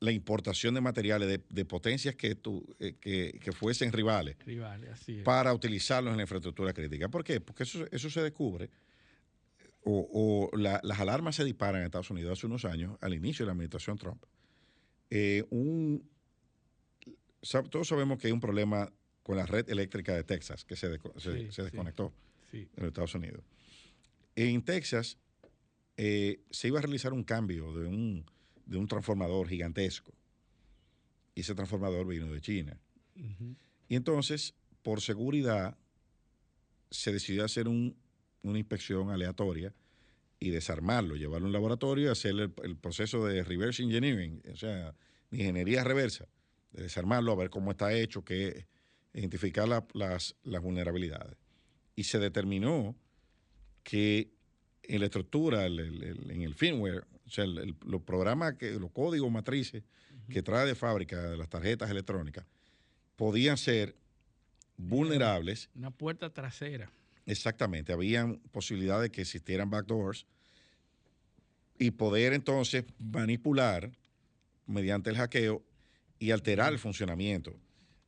E: la importación de materiales de, de potencias que, tu- eh, que, que fuesen rivales
F: Rivales, así
E: para utilizarlos en la infraestructura crítica. ¿Por qué? Porque eso, eso se descubre o, o la- las alarmas se disparan en Estados Unidos hace unos años, al inicio de la administración Trump. Eh, un, todos sabemos que hay un problema con la red eléctrica de Texas que se, desco- se-
F: Sí,
E: se
F: sí.
E: desconectó
F: Sí.
E: en los Estados Unidos. En Texas eh, se iba a realizar un cambio de un, de un transformador gigantesco. Y ese transformador vino de China. Y entonces, por seguridad, se decidió hacer un- una inspección aleatoria y desarmarlo, llevarlo a un laboratorio y hacer el, el proceso de reverse engineering, o sea, ingeniería reversa, de desarmarlo, a ver cómo está hecho, que identificar la- las, las vulnerabilidades. Y se determinó que en la estructura, el- el- el- en el firmware, o sea, los programas, que, los códigos matrices que trae de fábrica de las tarjetas electrónicas, podían ser vulnerables.
F: Una puerta trasera.
E: Exactamente, habían posibilidades de que existieran backdoors y poder entonces manipular mediante el hackeo y alterar el funcionamiento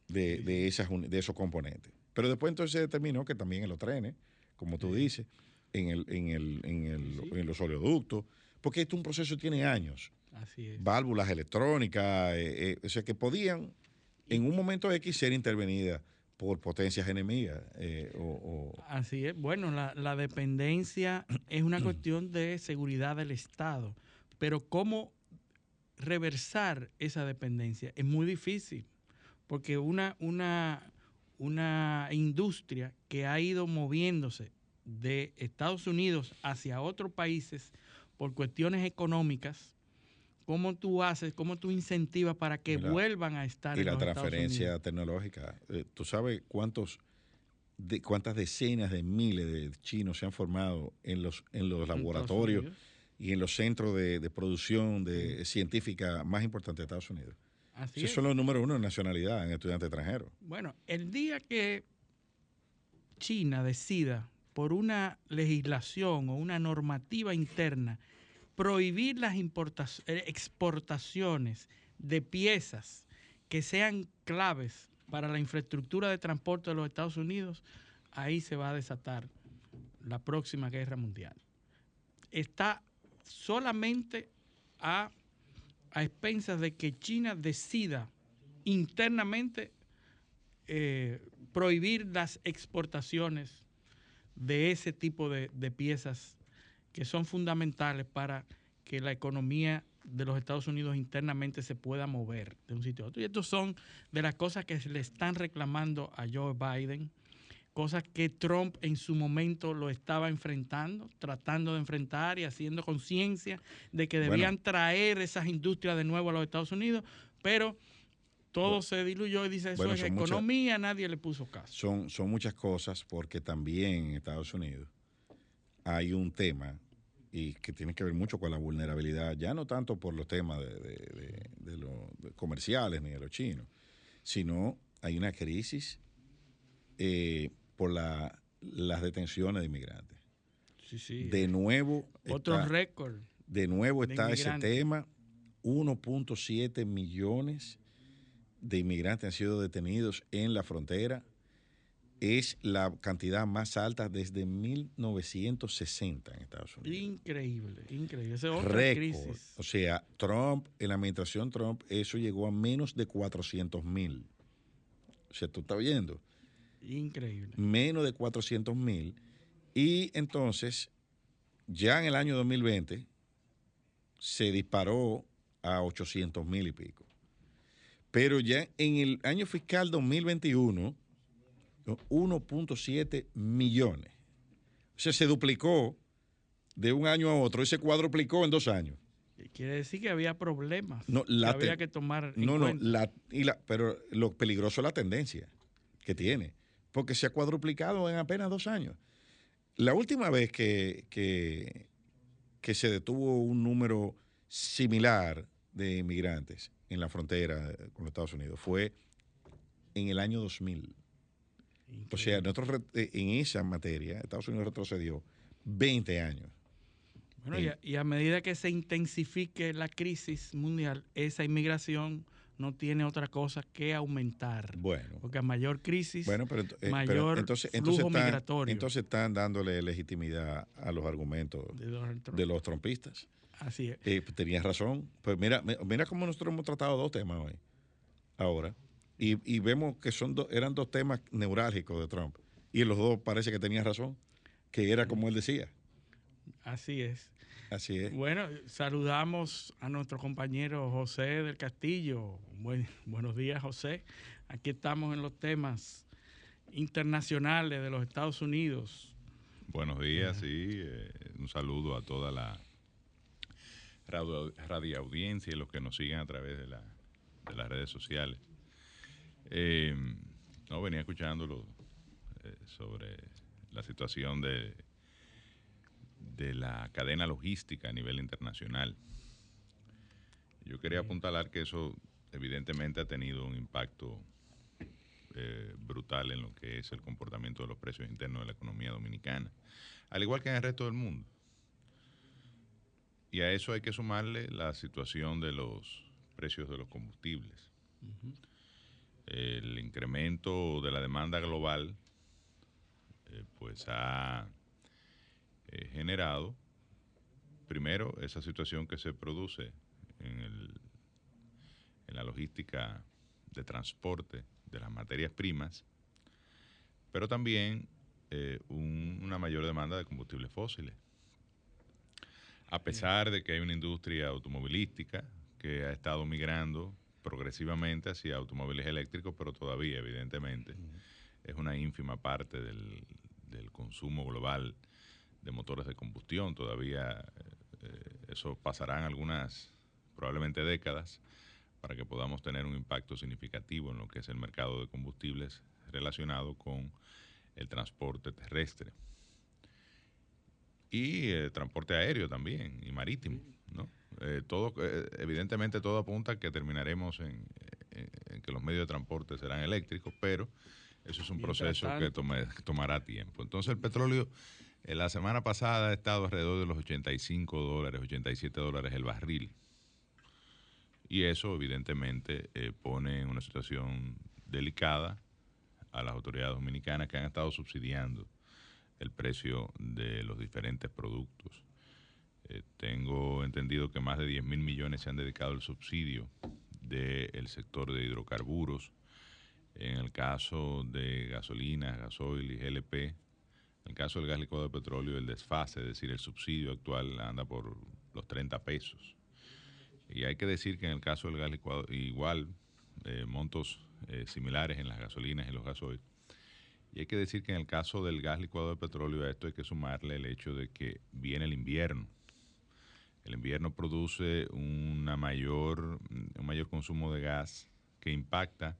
E: de, de esas, de esos componentes. Pero después entonces se determinó que también en los trenes, como tú dices, en, el, en, el, en, el-
F: Sí.
E: en los oleoductos, porque esto es un proceso que tiene años
F: Así es.
E: válvulas electrónicas, eh, eh, o sea, que podían en un momento X ser intervenidas por potencias enemigas. eh, o, o-
F: Así es. Bueno, la, la dependencia es una cuestión de seguridad del Estado, pero cómo reversar esa dependencia es muy difícil, porque una, una, una industria que ha ido moviéndose de Estados Unidos hacia otros países por cuestiones económicas, ¿cómo tú haces, cómo tú incentivas para que vuelvan a estar
E: y
F: en
E: la
F: los
E: transferencia tecnológica. Eh, ¿Tú sabes cuántos de, cuántas decenas de miles de chinos se han formado en los, en los laboratorios? Y en los centros de, de producción de científica más importantes de Estados Unidos?
F: Así
E: Esos
F: es.
E: son los números uno en nacionalidad en estudiantes extranjeros.
F: Bueno, el día que China decida por una legislación o una normativa interna prohibir las eh, exportaciones de piezas que sean claves para la infraestructura de transporte de los Estados Unidos, ahí se va a desatar la próxima guerra mundial. Está solamente a, a expensas de que China decida internamente eh, prohibir las exportaciones de ese tipo de, de piezas que son fundamentales para que la economía de los Estados Unidos internamente se pueda mover de un sitio a otro. Y estos son de las cosas que le están reclamando a Joe Biden, cosas que Trump en su momento lo estaba enfrentando, tratando de enfrentar y haciendo conciencia de que debían traer esas industrias de nuevo a los Estados Unidos, pero todo se diluyó y dice eso es economía, nadie le puso caso.
E: Son, son muchas cosas porque también en Estados Unidos hay un tema y que tiene que ver mucho con la vulnerabilidad, ya no tanto por los temas de, los comerciales ni de los chinos, sino hay una crisis eh, por las detenciones de inmigrantes.
F: Sí, sí.
E: De nuevo.
F: Otro récord.
E: De nuevo está ese tema. 1.7 millones de inmigrantes han sido detenidos en la frontera es la cantidad más alta desde 1960 en Estados Unidos.
F: Increíble, increíble. Esa es otra crisis.
E: O sea, Trump, en la administración Trump, eso llegó a menos de 400 mil. O sea, tú estás viendo.
F: Increíble.
E: Menos de 400 mil. Y entonces, ya en el año 2020, se disparó a 800 mil y pico. Pero ya en el año fiscal 2021 1.7 millones. O sea, se duplicó de un año a otro y se cuadruplicó en dos años.
F: Quiere decir que había problemas no, que había que tomar
E: en no, cuenta. No, la, y la, pero lo peligroso es la tendencia que tiene, porque se ha cuadruplicado en apenas dos años. La última vez que, que, que se detuvo un número similar de inmigrantes en la frontera con los Estados Unidos fue en el año 2000. O sea, nosotros eh, en esa materia, Estados Unidos retrocedió 20 años.
F: Bueno, y, a, medida que se intensifique la crisis mundial, esa inmigración no tiene otra cosa que aumentar.
E: Bueno.
F: Porque a mayor crisis,
E: bueno, pero, eh,
F: mayor
E: entonces,
F: flujo
E: están,
F: migratorio.
E: Entonces están dándole legitimidad a los argumentos de, los trompistas.
F: Así es.
E: Eh, tenías razón. Pues mira, mira cómo nosotros hemos tratado dos temas hoy. Ahora. Y, vemos que son eran dos temas neurálgicos de Trump. Y los dos parece que tenían razón, que era como él decía.
F: Así es.
E: Así es.
F: Bueno, saludamos a nuestro compañero José del Castillo. buenos días, José. Aquí estamos en los temas internacionales de los Estados Unidos.
G: Buenos días, sí. Eh, un saludo a toda la radio, audiencia y los que nos siguen a través de, la, de las redes sociales. Eh, no, venía escuchándolo eh, sobre la situación de, de la cadena logística a nivel internacional. Yo quería apuntalar que eso evidentemente ha tenido un impacto eh, brutal en lo que es el comportamiento de los precios internos de la economía dominicana, al igual que en el resto del mundo. Y a eso hay que sumarle la situación de los precios de los combustibles el incremento de la demanda global eh, pues ha eh, generado primero esa situación que se produce en, el, en la logística de transporte de las materias primas, pero también eh, una mayor demanda de combustibles fósiles. A pesar de que hay una industria automovilística que ha estado migrando progresivamente hacia automóviles eléctricos, pero todavía, evidentemente, es una ínfima parte del, consumo global de motores de combustión. Todavía eh, eso pasarán algunas, probablemente décadas, para que podamos tener un impacto significativo en lo que es el mercado de combustibles relacionado con el transporte terrestre. Y el transporte aéreo también, y marítimo, ¿no? Eh, todo, eh, evidentemente todo apunta a que terminaremos en, que los medios de transporte serán eléctricos, pero eso es un proceso que, tomará tiempo. Entonces el petróleo eh, la semana pasada ha estado alrededor de los 85 dólares, 87 dólares el barril. Y eso evidentemente pone en una situación delicada a las autoridades dominicanas que han estado subsidiando el precio de los diferentes productos. Eh, tengo entendido que más de 10 mil millones se han dedicado al subsidio del sector de hidrocarburos. En el caso de gasolinas, gasoil y GLP, en el caso del gas licuado de petróleo, el desfase, es decir, el subsidio actual anda por los 30 pesos. Y hay que decir que en el caso del gas licuado, igual, eh, montos eh, similares en las gasolinas y los gasoil. Y hay que decir que en el caso del gas licuado de petróleo a esto hay que sumarle el hecho de que viene el invierno. El invierno produce una mayor, un mayor consumo de gas que impacta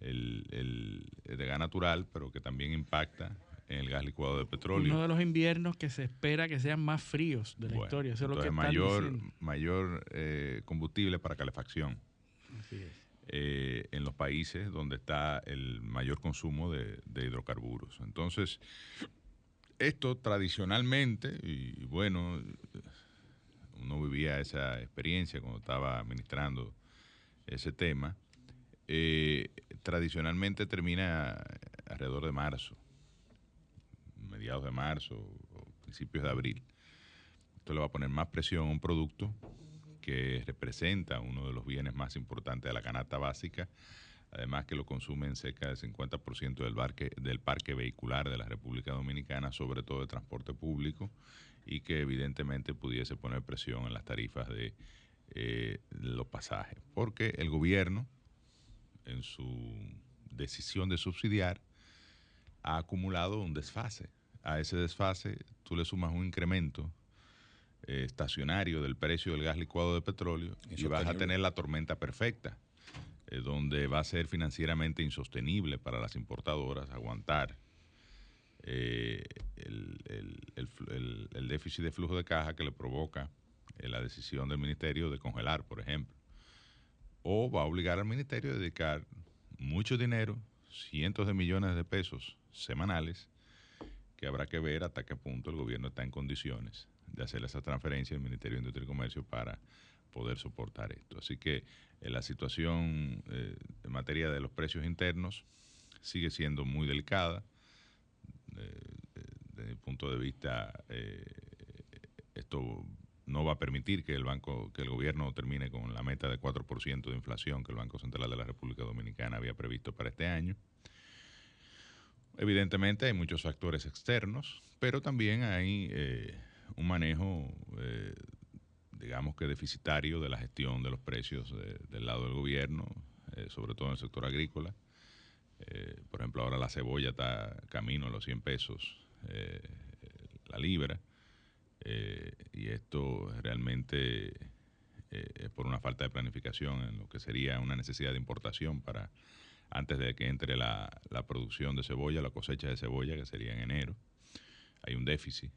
G: el, el, de gas natural, pero que también impacta el gas licuado de petróleo.
F: Uno de los inviernos que se espera que sean más fríos de la historia. Eso es lo que
G: mayor, mayor eh, combustible para calefacción. Así es. Eh, en los países donde está el mayor consumo de, hidrocarburos. Entonces, esto tradicionalmente, y bueno, uno vivía esa experiencia cuando estaba administrando ese tema, eh, tradicionalmente termina alrededor de marzo, mediados de marzo o principios de abril. Esto le va a poner más presión a un producto que representa uno de los bienes más importantes de la canasta básica, además que lo consumen cerca del 50% del, parque, del parque vehicular de la República Dominicana, sobre todo de transporte público, y que evidentemente pudiese poner presión en las tarifas de eh, los pasajes, porque el gobierno, en su decisión de subsidiar, ha acumulado un desfase. A ese desfase tú le sumas un incremento eh, estacionario del precio del gas licuado de petróleo y vas a tener la tormenta perfecta, eh, donde va a ser financieramente insostenible para las importadoras aguantar eh, el, déficit de flujo de caja que le provoca la decisión del ministerio de congelar, por ejemplo. O va a obligar al ministerio a dedicar mucho dinero, cientos de millones de pesos semanales, que habrá que ver hasta qué punto el gobierno está en condiciones de hacer esa transferencia al Ministerio de Industria y Comercio para poder soportar esto. Así que eh, la situación eh, en materia de los precios internos sigue siendo muy delicada. Eh, desde mi punto de vista, esto no va a permitir que el banco, que el gobierno termine con la meta de 4% de inflación que el Banco Central de la República Dominicana había previsto para este año. Evidentemente hay muchos factores externos, pero también hay un manejo, eh, digamos que deficitario de la gestión de los precios del lado del gobierno, eh, sobre todo en el sector agrícola. Eh, por ejemplo, ahora la cebolla está camino a los 100 pesos la libra, y esto realmente es por una falta de planificación en lo que sería una necesidad de importación para antes de que entre la, la producción de cebolla, la cosecha de cebolla, que sería en enero. Hay un déficit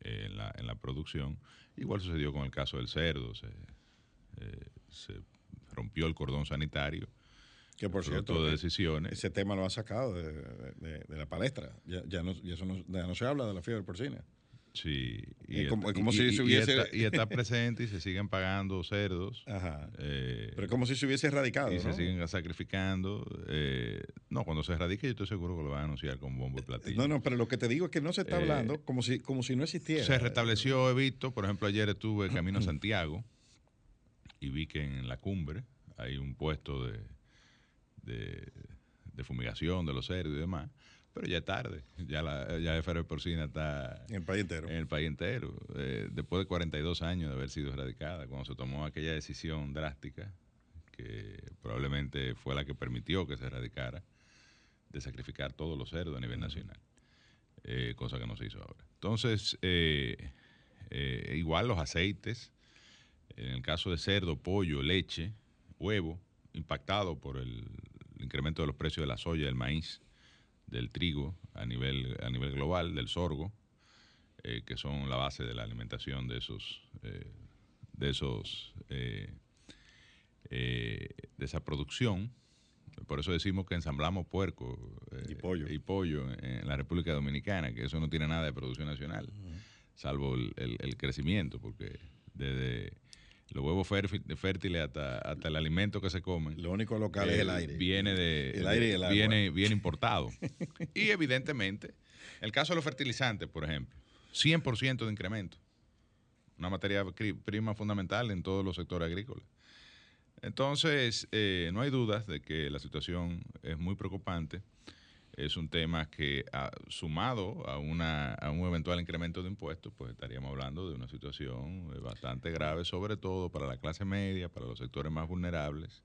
G: en, la, en la producción. Igual sucedió con el caso del cerdo, se, eh, se rompió el cordón sanitario.
E: Que por cierto,
G: de eh, decisiones.
E: ese tema lo ha sacado de, de, la palestra. Ya, ya, no, ya, no, ya, no, se habla de la fiebre porcina.
G: Sí,
E: y, como, si se hubiese...
G: y, está, presente y se siguen pagando cerdos.
E: Ajá. Eh, Pero es como si se hubiese erradicado.
G: Y se siguen sacrificando. Eh, no, cuando se erradique, yo estoy seguro que lo van a anunciar con bombo y platillo.
E: No, no, pero lo que te digo es que no se está eh, hablando como si, como si no existiera.
G: Se restableció, he visto, por ejemplo, ayer estuve camino a Santiago y vi que en la cumbre hay un puesto de, de, de fumigación de los cerdos y demás pero ya es tarde. Ya la ya de porcina está
E: en el país entero.
G: En el país entero. Eh, después de 42 años de haber sido erradicada, cuando se tomó aquella decisión drástica, que probablemente fue la que permitió que se erradicara, de sacrificar todos los cerdos a nivel nacional. Eh, cosa que no se hizo ahora. Entonces, eh, igual los aceites, en el caso de cerdo, pollo, leche, huevo, impactado por el incremento de los precios de la soya y del maíz del trigo a nivel, a nivel global, del sorgo, eh, que son la base de la alimentación de esos, eh, de esos, eh, de esa producción. Por eso decimos que ensamblamos puerco
E: y pollo.
G: y pollo en la República Dominicana, que eso no tiene nada de producción nacional, salvo el, el, crecimiento, porque desde los huevos fértiles hasta, hasta el alimento que se come.
E: Lo único local es el aire.
G: Viene de,
E: el aire y el agua.
G: Viene, viene importado. y evidentemente, el caso de los fertilizantes, por ejemplo, 100% de incremento. Una materia prima fundamental en todos los sectores agrícolas. Entonces, eh, no hay dudas de que la situación es muy preocupante es un tema que ah, sumado a, una, a un eventual incremento de impuestos, pues estaríamos hablando de una situación eh, bastante grave, sobre todo para la clase media, para los sectores más vulnerables,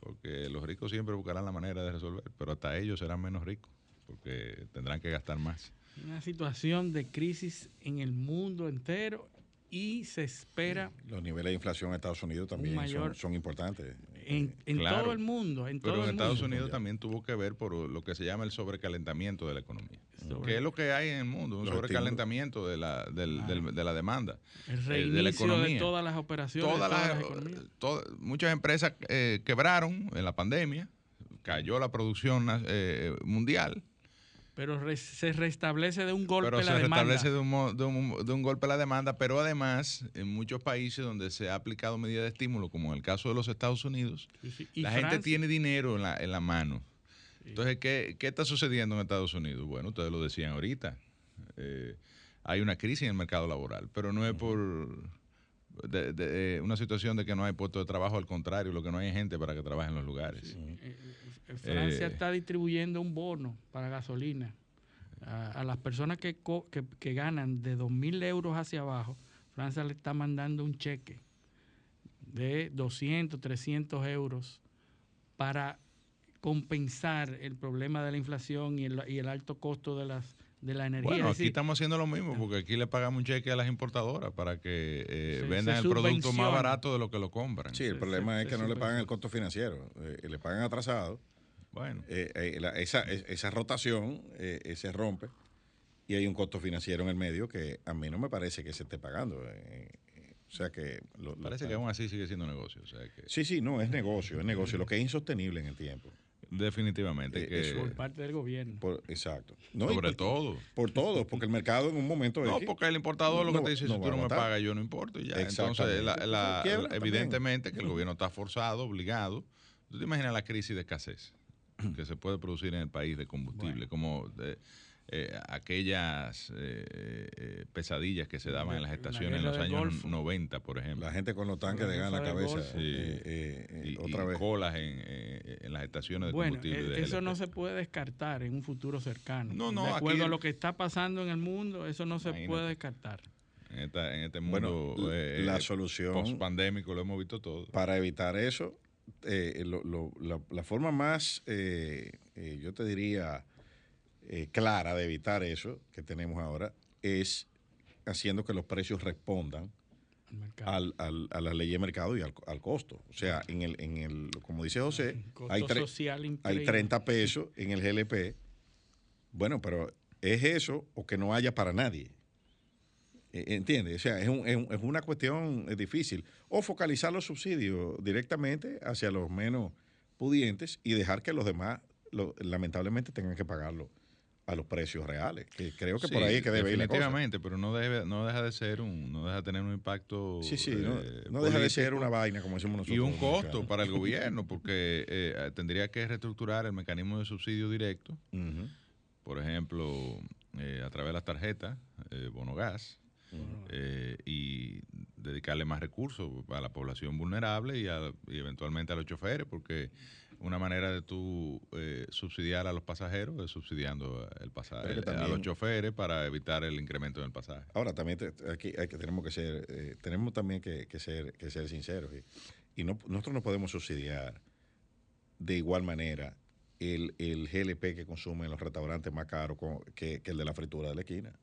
G: porque los ricos siempre buscarán la manera de resolver, pero hasta ellos serán menos ricos, porque tendrán que gastar más.
F: Una situación de crisis en el mundo entero y se espera...
E: Los niveles de inflación en Estados Unidos también son, son, importantes.
F: En, en todo el mundo. En
G: pero
F: todo
G: en Estados
F: mundo.
G: Unidos también tuvo que ver por lo que se llama el sobrecalentamiento de la economía. Sobre. Que es lo que hay en el mundo, un sobrecalentamiento de la, del, del, de la demanda.
F: El reinicio de, la economía. de todas las operaciones.
G: Todas
F: todas
G: las, las todas, muchas empresas eh, quebraron en la pandemia, cayó la producción eh, mundial
F: pero re, se restablece de un golpe
G: pero
F: la
G: se
F: demanda.
G: restablece de un, de, un, de un, golpe la demanda, pero además en muchos países donde se ha aplicado medidas de estímulo, como en el caso de los Estados Unidos,
F: sí, sí. ¿Y
G: la
F: Francia?
G: gente tiene dinero en la, en la mano. Sí. Entonces, ¿qué, ¿qué, está sucediendo en Estados Unidos? Bueno, ustedes lo decían ahorita. Eh, hay una crisis en el mercado laboral, pero no es por de, de, una situación de que no hay puestos de trabajo, al contrario, lo que no hay gente para que trabaje en los lugares.
F: Eh, Francia eh, está distribuyendo un bono para gasolina a, a las personas que, que, que, ganan de 2.000 euros hacia abajo. Francia le está mandando un cheque de 200, 300 euros para compensar el problema de la inflación y el, y el alto costo de las de la energía.
G: Bueno, aquí
F: decir,
G: estamos haciendo lo mismo, porque aquí le pagamos un cheque a las importadoras para que eh, se, vendan se el producto más barato de lo que lo compran.
E: Sí, el problema se, es que no le pagan el costo financiero, eh, le pagan atrasado.
G: Bueno.
E: Eh, la, esa, esa, rotación eh, se rompe y hay un costo financiero en el medio que a mí no me parece que se esté pagando. Eh, o sea que...
G: Lo, parece lo, que aún así sigue siendo negocio. O sea que...
E: Sí, sí, no, es negocio, es negocio. Lo que es insostenible en el tiempo.
G: Definitivamente.
E: Eh,
G: que,
E: eso,
F: por parte del gobierno.
E: Por, exacto. No,
G: Sobre
E: por,
G: todo.
E: Por todo, porque el mercado en un momento.
G: No,
E: es
G: porque el importador lo que te dice, si tú no me pagas, yo no importo. Y ya. Entonces, la, la, evidentemente que el gobierno está forzado, obligado. ¿Tú te imaginas la crisis de escasez que se puede producir en el país de combustible? Bueno. Como. De, eh, aquellas eh, eh, pesadillas que se daban en las estaciones en los años Golfo. 90, por ejemplo.
E: La gente con los tanques de gas en la cabeza.
G: Sí. y, otra
E: y
G: vez. colas en, en, las estaciones de
F: bueno,
G: combustible.
F: Eso no se puede descartar en un futuro cercano.
G: No, no,
F: de acuerdo
G: aquí,
F: a lo que está pasando en el mundo, eso no se puede descartar.
G: En, esta, en, este mundo
E: bueno,
G: eh,
E: la solución
G: post-pandémico lo hemos visto todo.
E: Para evitar eso, eh, lo, lo, la, la, forma más, eh, yo te diría, eh, clara de evitar eso que tenemos ahora es haciendo que los precios respondan al, al, a la ley de mercado y al, al, costo. O sea, en el, en el como dice José, hay, hay 30 pesos en el GLP. Bueno, pero es eso o que no haya para nadie. ¿Entiendes? O sea, es, un, es, un, es una cuestión difícil. O focalizar los subsidios directamente hacia los menos pudientes y dejar que los demás, lo, lamentablemente, tengan que pagarlo a los precios reales, que creo que sí, por ahí que debe ir la cosa.
G: Definitivamente, pero no debe, no deja de ser un, no deja de tener un impacto.
E: Sí, sí, eh, no, no deja de ser una vaina como decimos nosotros.
G: Y un costo para el gobierno, porque eh, tendría que reestructurar el mecanismo de subsidio directo, uh -huh. por ejemplo, eh, a través de las tarjetas, bono gas, uh -huh. y dedicarle más recursos a la población vulnerable y, a, y eventualmente a los choferes, porque una manera de tú eh, subsidiar a los pasajeros es subsidiando el pasaje, también, a los choferes para evitar el incremento del pasaje.
E: Ahora, también te, aquí hay que, tenemos que ser, eh, tenemos también que, que, ser, que ser sinceros y, y no, nosotros no podemos subsidiar de igual manera el, el GLP que consumen los restaurantes más caros que, que el de la fritura de la esquina.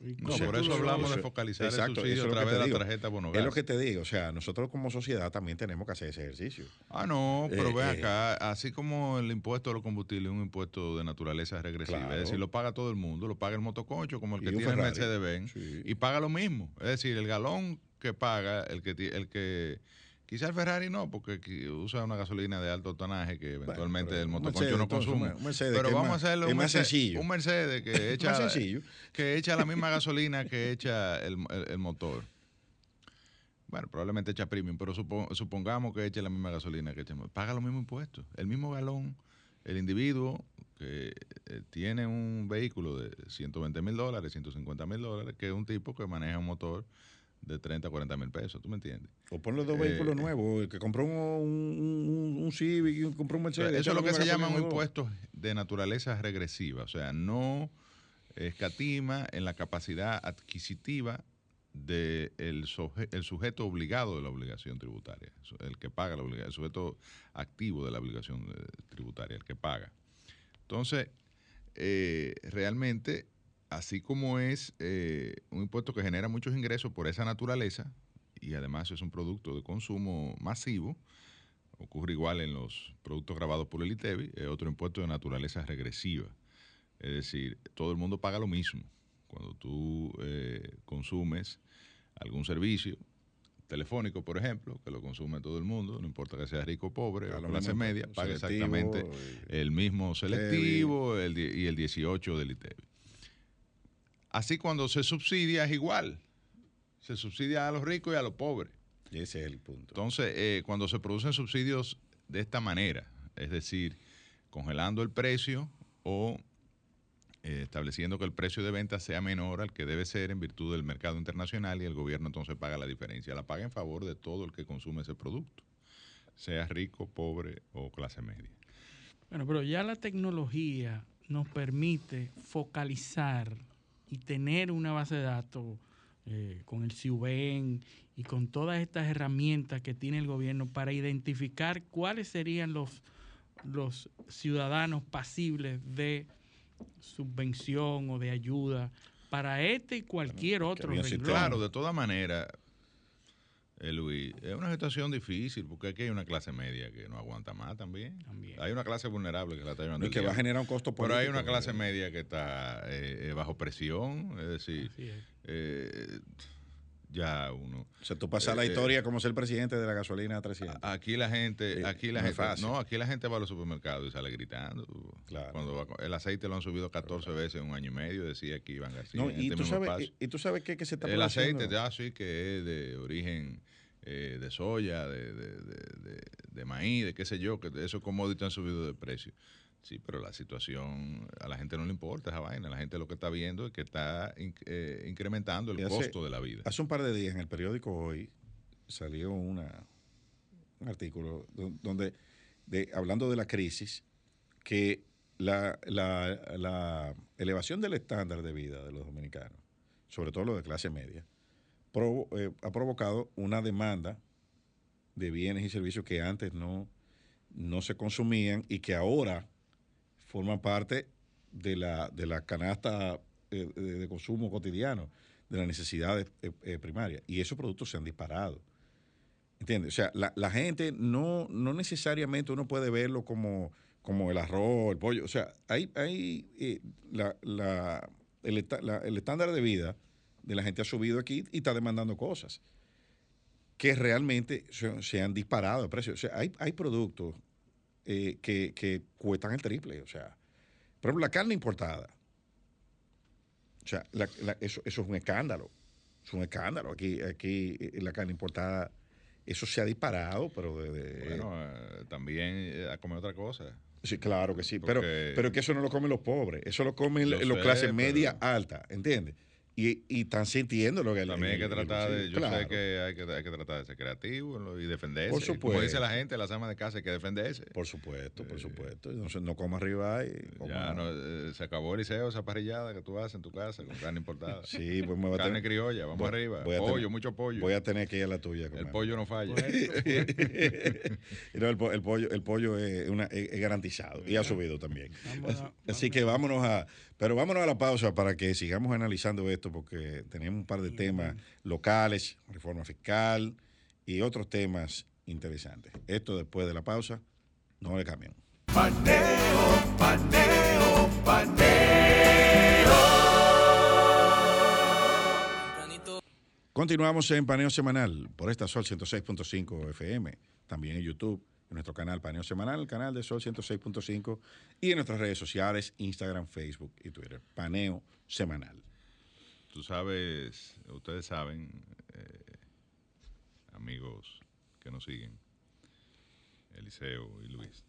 G: No, por eso hablamos de focalizar exacto, el subsidio a través de la tarjeta bono
E: Es lo que te digo, o sea, nosotros como sociedad también tenemos que hacer ese ejercicio.
G: Ah, no, pero eh, ve acá, eh, así como el impuesto a los combustibles es un impuesto de naturaleza regresiva, claro. es decir, lo paga todo el mundo, lo paga el motoconcho como el que tiene el Mercedes-Benz sí. y paga lo mismo, es decir, el galón que paga, el que el que Quizá el Ferrari no, porque usa una gasolina de alto tonaje que eventualmente bueno, el motoconcho no consume.
E: Mercedes,
G: pero vamos
E: más,
G: a hacerlo un,
E: más
G: Mercedes, un Mercedes que echa, que echa la misma gasolina que echa el, el, el, motor. Bueno, probablemente echa premium, pero supongamos que eche la misma gasolina que echa el motor. Paga los mismos impuestos. El mismo galón, el individuo que eh, tiene un vehículo de 120 mil dólares, 150 mil dólares, que es un tipo que maneja un motor de 30 a 40 mil pesos, ¿tú me entiendes?
E: O ponle dos
G: Eh,
E: vehículos nuevos, el que compró un, un, un, un Civic y compró un Mercedes.
G: Eso es lo que se llama un impuesto de naturaleza regresiva, o sea, no escatima en la capacidad adquisitiva del el sujeto obligado de la obligación tributaria, el que paga la obligación, el sujeto activo de la obligación eh, tributaria, el que paga. Entonces, eh, realmente, así como es eh, un impuesto que genera muchos ingresos por esa naturaleza, y además es un producto de consumo masivo, ocurre igual en los productos grabados por el ITEBI, es otro impuesto de naturaleza regresiva. Es decir, todo el mundo paga lo mismo. Cuando tú eh, consumes algún servicio telefónico, por ejemplo, que lo consume todo el mundo, no importa que sea rico o pobre
E: A
G: o clase media, paga exactamente el mismo selectivo el y el 18 del ITEBI. Así cuando se subsidia es igual. Se subsidia a los ricos y a los pobres.
E: Y ese es el punto.
G: Entonces, eh, cuando se producen subsidios de esta manera, es decir, congelando el precio o eh, estableciendo que el precio de venta sea menor al que debe ser en virtud del mercado internacional y el gobierno entonces paga la diferencia. La paga en favor de todo el que consume ese producto, sea rico, pobre o clase media.
F: Bueno, pero ya la tecnología nos permite focalizar y tener una base de datos eh, con el CIUBEN y con todas estas herramientas que tiene el gobierno para identificar cuáles serían los, los ciudadanos pasibles de subvención o de ayuda para este y cualquier otro renglón.
G: Claro, de todas maneras, eh, Luis, es una situación difícil porque aquí hay una clase media que no aguanta más también.
F: También.
G: Hay una clase vulnerable que la está llevando
E: Y que va a generar un costo
G: Pero hay una clase media que está eh, eh, bajo presión, es decir,
F: Así es.
G: eh, ya uno.
E: O sea, tú pasas la
G: Eh, eh,
E: historia como ser presidente de la gasolina a 300.
G: a- Aquí la gente,
E: Sí,
G: aquí la
E: no
G: gente, no, aquí la gente va a los supermercados y sale gritando.
E: Claro.
G: Cuando va el aceite lo han subido 14 veces en un año y medio, decía aquí Iván García.
E: no, y,
G: este
E: tú sabes, y, y tú sabes qué que se está
G: El aceite, ya sí que es de origen eh, de soya, de, de, de- de- de maíz, de qué sé yo, que esos commodities han subido de precio. Sí, pero la situación a la gente no le importa esa vaina. La gente lo que está viendo es que está eh, incrementando el
E: hace-
G: costo de la vida.
E: Hace un par de días en el periódico Hoy salió una, un artículo do- donde, de, hablando de la crisis, que la, la- la elevación del estándar de vida de los dominicanos, sobre todo los de clase media, provo- eh, ha provocado una demanda de bienes y servicios que antes no, no se consumían y que ahora forman parte de la, de la canasta eh, de, consumo cotidiano, de las necesidades eh, eh, primarias. Y esos productos se han disparado. ¿Entiendes? O sea, la, la gente no, no necesariamente uno puede verlo como, como el arroz, el pollo. O sea, hay, hay eh, la, la- el, el estándar de vida de la gente ha subido aquí y está demandando cosas que realmente se, se han disparado de precio. O sea, hay, hay productos eh, que, que cuestan el triple. O sea, por ejemplo, la carne importada. O sea, la- la- eso, eso es un escándalo. Es un escándalo. Aquí, aquí eh, la carne importada, eso se ha disparado, pero de, de-
G: Bueno, eh, también eh, a comer otra cosa.
E: sí, claro que sí. Pero,
G: porque-
E: pero que eso no lo comen los pobres, eso lo comen
G: Yo
E: los
G: sé,
E: clase
G: pero-
E: media alta, ¿entiendes? Y, y están sintiendo lo que
G: También hay que tratar de, yo sé que hay, que hay que tratar de ser creativo y defenderse.
E: Por
G: Como
E: supuesto.
G: dice la gente, las amas de casa hay que defenderse.
E: Por supuesto, por supuesto. Entonces, no coma arriba y coma-
G: Ya no, eh, se acabó el liceo, esa parrillada que tú haces en tu casa con carne importada.
E: Sí, pues me voy a
G: Carne
E: tener-
G: criolla, vamos
E: voy-
G: arriba.
E: voy
G: pollo,
E: tener-
G: mucho pollo.
E: Voy a tener que ir a la tuya.
G: el pollo no falla.
E: Y no, el, el pollo, el pollo es, una- es- garantizado y ha subido también. Así que vámonos a, pero vámonos a la pausa para que sigamos analizando esto porque tenemos un par de temas locales, reforma fiscal y otros temas interesantes. Esto después de la pausa, no le cambien.
B: Paneo, paneo, paneo.
E: Continuamos en Paneo Semanal por esta Sol 106.5 FM, también en YouTube, en nuestro canal Paneo Semanal, el canal de Sol 106.5 y en nuestras redes sociales, Instagram, Facebook y Twitter. Paneo Semanal.
G: Tú sabes, ustedes saben, eh, amigos que nos siguen, Eliseo y Luis,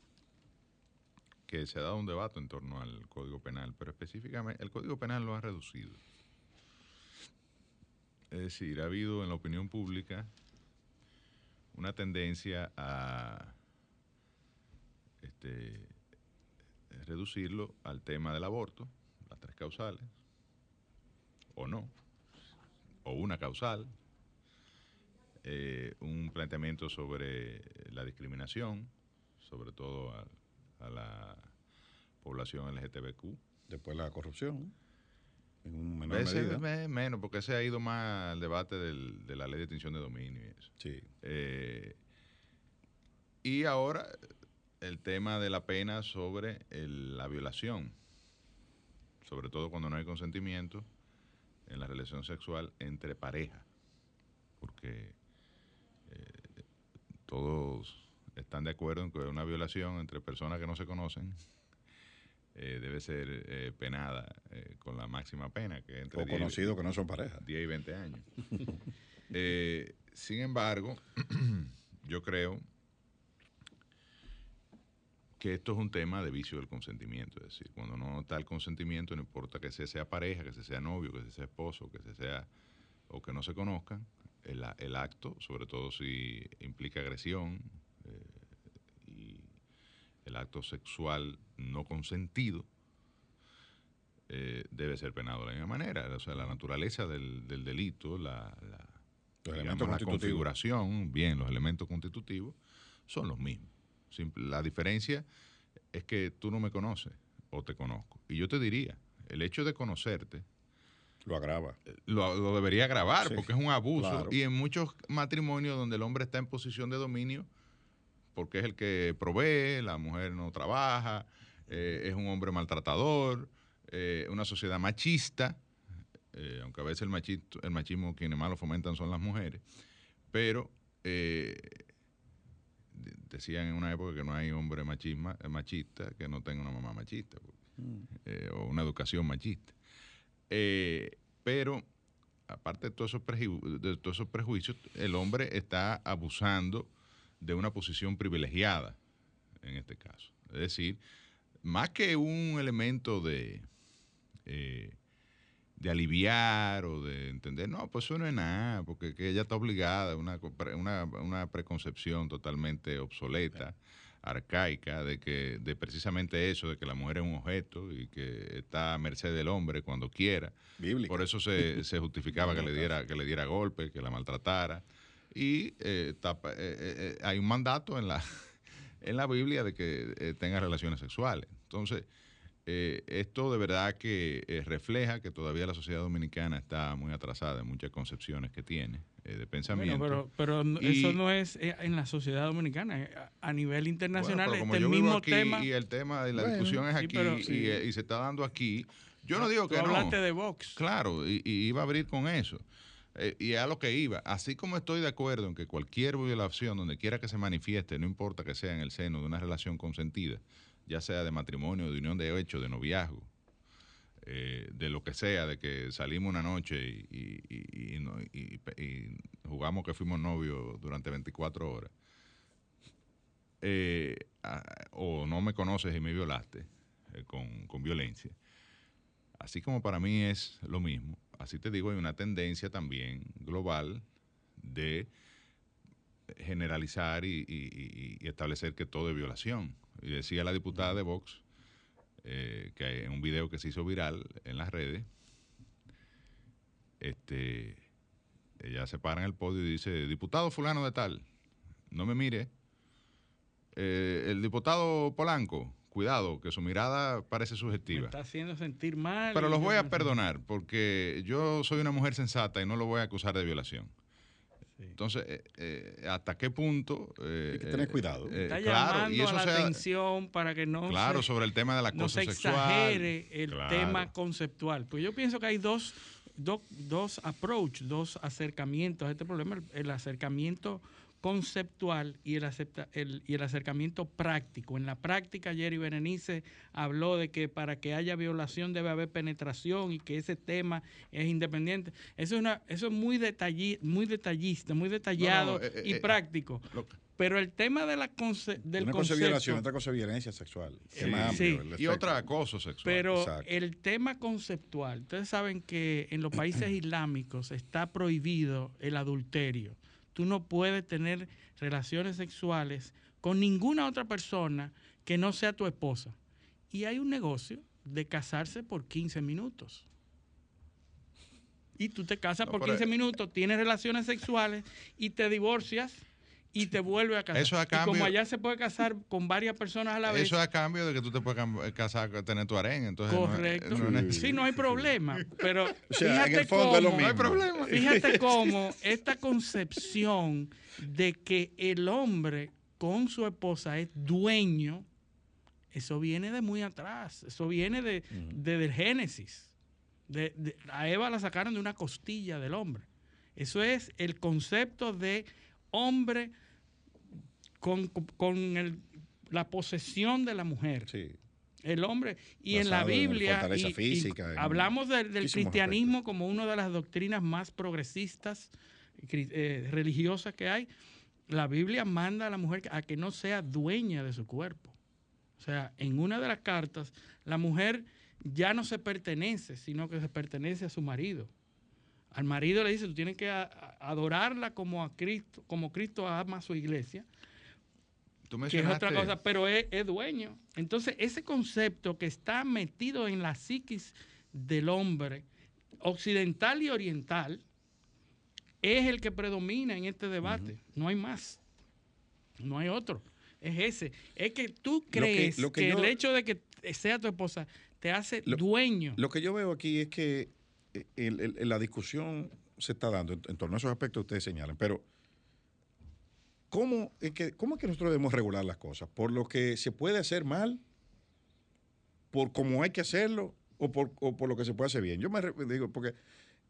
G: que se ha dado un debate en torno al Código Penal, pero específicamente el Código Penal lo ha reducido. Es decir, ha habido en la opinión pública una tendencia a este, reducirlo al tema del aborto, las tres causales, o no, o una causal, eh, un planteamiento sobre la discriminación, sobre todo a, a la población LGTBQ.
E: Después la corrupción, en un menor
G: Ese
E: medida.
G: me- menos, porque se ha ido más al debate del- de la ley de extinción de dominio y eso.
E: Sí.
G: Eh, y ahora el tema de la pena sobre el- la violación, sobre todo cuando no hay consentimiento en la relación sexual entre parejas, porque eh, todos están de acuerdo en que una violación entre personas que no se conocen eh, debe ser eh, penada con la máxima pena, que entre
E: O
G: 10 y-
E: conocidos que no son pareja.
G: 10 y 20 años. Sin embargo, yo creo que esto es un tema de vicio del consentimiento. Es decir, cuando no está el consentimiento, no importa que se sea pareja, que se sea novio, que se sea esposo, que se sea o que no se conozcan, el, acto, sobre todo si implica agresión eh, y el acto sexual no consentido, eh, debe ser penado de la misma manera. O sea, la naturaleza del, del delito, la, digamos, configuración, bien, los elementos constitutivos son los mismos. La diferencia es que tú no me conoces o te conozco. Y yo te diría, el hecho de conocerte
E: Lo agrava.
G: lo, lo debería grabar
E: Sí,
G: porque es un abuso.
E: claro.
G: Y en muchos matrimonios donde el hombre está en posición de dominio, porque es el que provee, la mujer no trabaja, eh, es un hombre maltratador, eh, una sociedad machista, eh, aunque a veces el, machito, el machismo quienes más lo fomentan son las mujeres, pero eh, decían en una época que no hay hombre machisma, eh, machista que no tenga una mamá machista, eh, o una educación machista. Eh, pero, aparte de todos, esos preju- de todos esos prejuicios, el hombre está abusando de una posición privilegiada, en este caso. Es decir, más que un elemento de, eh, de aliviar o de entender, no, pues eso no es nada, porque que ella está obligada, una, una, una preconcepción totalmente obsoleta, arcaica, de que de precisamente eso, de que la mujer es un objeto y que está a merced del hombre cuando quiera.
E: Bíblica.
G: Por eso se, se justificaba que le diera que le diera golpe, que la maltratara. Y eh, tapa- eh, eh, eh, hay un mandato en la, en la Biblia de que tenga relaciones sexuales. Entonces, eh, esto de verdad que eh, refleja que todavía la sociedad dominicana está muy atrasada en muchas concepciones que tiene eh, de pensamiento.
F: Bueno, pero pero no-
G: Y-
F: eso no es eh, en la sociedad dominicana. A nivel
G: Bueno,
F: internacional,
G: pero como
F: este
G: yo vivo
F: mismo
G: aquí
F: tema.
G: y el tema de la
E: Bueno,
G: discusión es
F: sí,
G: aquí
F: pero
G: y,
F: sí.
G: y se está dando aquí, yo no digo
F: Tú
G: que no.
F: hablaste de Vox.
G: Claro, y, y iba a abrir con eso. Eh, y a lo que iba. Así como estoy de acuerdo en que cualquier violación, donde quiera que se manifieste, no importa que sea en el seno de una relación consentida, ya sea de matrimonio, de unión de hecho, de noviazgo, eh, de lo que sea, de que salimos una noche y, jugamos que fuimos novios durante 24 horas, eh, o no me conoces y me violaste eh, con, violencia. Así como para mí es lo mismo, así te digo, hay una tendencia también global de generalizar y- y establecer que todo es violación. Y decía la diputada de Vox, eh, que en un video que se hizo viral en las redes, este, ella se para en el podio y dice, diputado fulano de tal, no me mire. Eh, el diputado Polanco, cuidado, que su mirada parece
F: Me
G: subjetiva.
F: está haciendo sentir mal.
G: Pero los voy a perdonar porque yo soy una mujer sensata y no lo voy a acusar de violación.
F: Sí.
G: Entonces, eh, eh, ¿hasta qué punto? eh,
E: Hay que tener cuidado.
G: eh,
F: Está
G: claro,
F: llamando
G: y eso
F: a la
G: sea-
F: atención para que no
G: Claro,
F: se,
G: sobre el tema de la
F: no
G: cosa
F: se
G: sexual.
F: exagere el
G: Claro.
F: tema conceptual. Pues yo pienso que hay dos, dos, dos approach, dos acercamientos a este problema. El, el acercamiento conceptual y el, acepta- el- y el acercamiento práctico. En la práctica, Jerry Berenice habló de que para que haya violación debe haber penetración y que ese tema es independiente. Eso es, una, eso es muy, detalli- muy detallista, muy detallado
G: eh,
F: y
G: eh,
F: práctico.
G: Lo,
F: Pero el tema de la conce- del
E: Una cosa
F: concepto,
E: violación, otra cosa violencia sexual.
F: Sí.
E: más amplio
G: Y otra acoso sexual.
F: pero
E: exacto.
F: el tema conceptual, ustedes saben que en los países islámicos está prohibido el adulterio. Tú no puedes tener relaciones sexuales con ninguna otra persona que no sea tu esposa. Y hay un negocio de casarse por 15 minutos. Y tú te casas
G: No,
F: por
G: pero-
F: 15 minutos, tienes relaciones sexuales y te divorcias y te vuelves a casar.
G: Eso a
F: y como
G: cambio-
F: allá se puede casar con varias personas a la vez.
G: Eso es a cambio de que tú te puedes cam- casar, tener tu harén. Entonces
F: Correcto.
G: no es-
F: sí, no hay problema. Pero
E: O sea,
F: fíjate
E: en el fondo es lo
F: cómo-
E: mismo.
G: No hay problema.
F: Fíjate cómo esta concepción de que el hombre con su esposa es dueño, eso viene de muy atrás. Eso viene de, de- del Génesis. De- de- a Eva la sacaron de una costilla del hombre. Eso es el concepto de hombre con, con el- la posesión de la mujer.
E: Sí.
F: El hombre, y en la
E: en
F: Biblia, y-
E: física,
F: hablamos del, cristianismo como una de las doctrinas más progresistas eh, religiosas que hay. La Biblia manda a la mujer a que no sea dueña de su cuerpo. O sea, en una de las cartas, la mujer ya no se pertenece, sino que se pertenece a su marido. Al marido le dice, tú tienes que adorarla como a Cristo, como Cristo ama a su iglesia,
G: Tú
F: que es otra cosa, pero es, es dueño. Entonces, ese concepto que está metido en la psiquis del hombre, occidental y oriental, es el que predomina en este debate. No hay más. No hay otro. Es ese. Es que tú crees que,
E: lo que yo-
F: el hecho de que sea tu esposa te hace
E: Lo-
F: dueño.
E: Lo que yo veo aquí es que el- el- la discusión se está dando en, torno a esos aspectos que ustedes señalan, pero ¿cómo es, que, ¿cómo es que nosotros debemos regular las cosas? ¿Por lo que se puede hacer mal? ¿Por cómo hay que hacerlo? ¿O por, por lo que se puede hacer bien? Yo me digo, porque,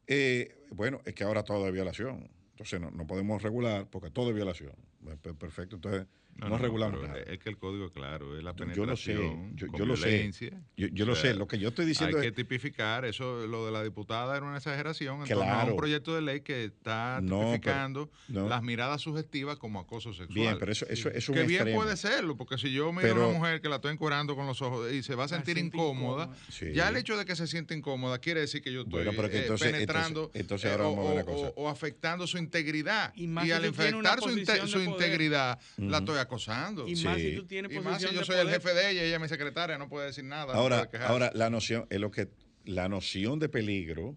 E: eh, bueno, es que ahora todo es violación. Entonces no, no podemos regular porque todo es violación. Pues, Perfecto, entonces no, regulamos
G: pero
E: nada.
G: Es que el código es claro, es la
E: Yo- yo lo sé,
G: penetración
E: yo- lo sé. Yo, lo
G: sea,
E: sé, lo que yo estoy diciendo
G: Hay
E: es...
G: que tipificar, eso lo de la diputada era una exageración, en torno a
E: Claro.
G: un proyecto de ley que está
E: No, pero-
G: tipificando
E: no.
G: las miradas subjetivas como acoso sexual.
E: Bien, pero eso, eso, eso es un
G: que bien
E: extremo.
G: puede serlo, porque si yo miro a
E: Pero-
G: una mujer que la estoy encuerando con los ojos y se va a sentir incómoda,
F: incómoda.
E: Sí.
G: ya el hecho de que se siente incómoda quiere decir que yo estoy
E: Bueno, pero que
G: eh,
E: entonces-
G: penetrando
E: entonces- entonces
G: eh, o,
E: vamos a ver una
G: o-
E: cosa.
G: o afectando su integridad.
F: Y más
G: Y
F: si
G: al afectar su, integridad, la estoy acosando.
F: y
E: Sí.
F: más si tú tienes
G: Y
F: posición
G: más si yo
F: de
G: soy el jefe de ella y ella es mi secretaria, no puede decir nada.
E: Ahora, ahora la noción es lo que la noción de peligro.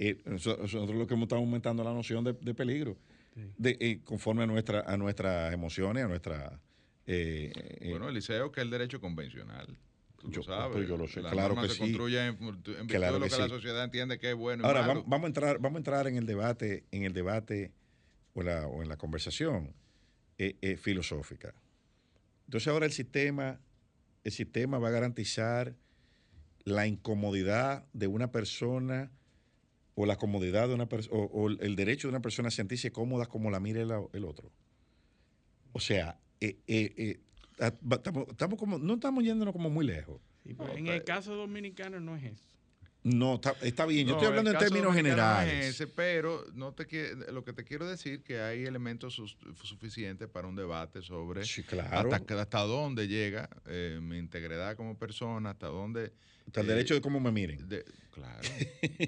E: eh, nosotros lo que hemos estado aumentando la noción de, de peligro de, eh, conforme a nuestra a nuestras emociones, a nuestra eh, eh,
G: Bueno, Eliseo, que es el derecho convencional. Tú
E: Yo-
G: lo sabes.
E: pues yo lo sé,
G: La
E: claro
G: norma
E: que
G: se
E: sí.
G: construye en, en virtud
E: Claro
G: de lo
E: que
G: que, la
E: sí.
G: sociedad entiende que es bueno y
E: Ahora
G: malo.
E: vamos, vamos a entrar vamos a entrar en el debate en el debate o, la- o en la conversación eh, eh, filosófica. Entonces ahora el sistema el sistema va a garantizar la incomodidad de una persona o la comodidad de una persona o, el derecho de una persona a sentirse cómoda como la mire el, otro. O sea, eh, eh, eh, ah, estamos, como, no estamos yéndonos como muy lejos.
G: No,
F: en el caso dominicano no es eso.
E: No, está, está bien. Yo
G: No,
E: estoy hablando en términos
G: es
E: generales.
G: ese, pero no te lo que te quiero decir que hay elementos suficientes para un debate sobre
E: Sí, claro.
G: hasta, hasta dónde llega eh, mi integridad como persona, hasta dónde...
E: Hasta el
G: eh,
E: derecho de cómo me miren.
G: de- claro,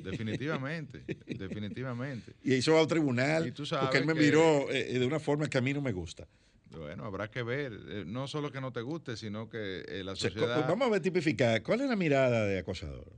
G: definitivamente, definitivamente.
E: Y eso va al tribunal porque él me
G: que-
E: miró eh, de una forma que a mí no me gusta.
G: Bueno, habrá que ver, no solo que no te guste, sino que la
E: O sea,
G: sociedad...
E: vamos a ver tipificar. ¿Cuál es la mirada de acosador?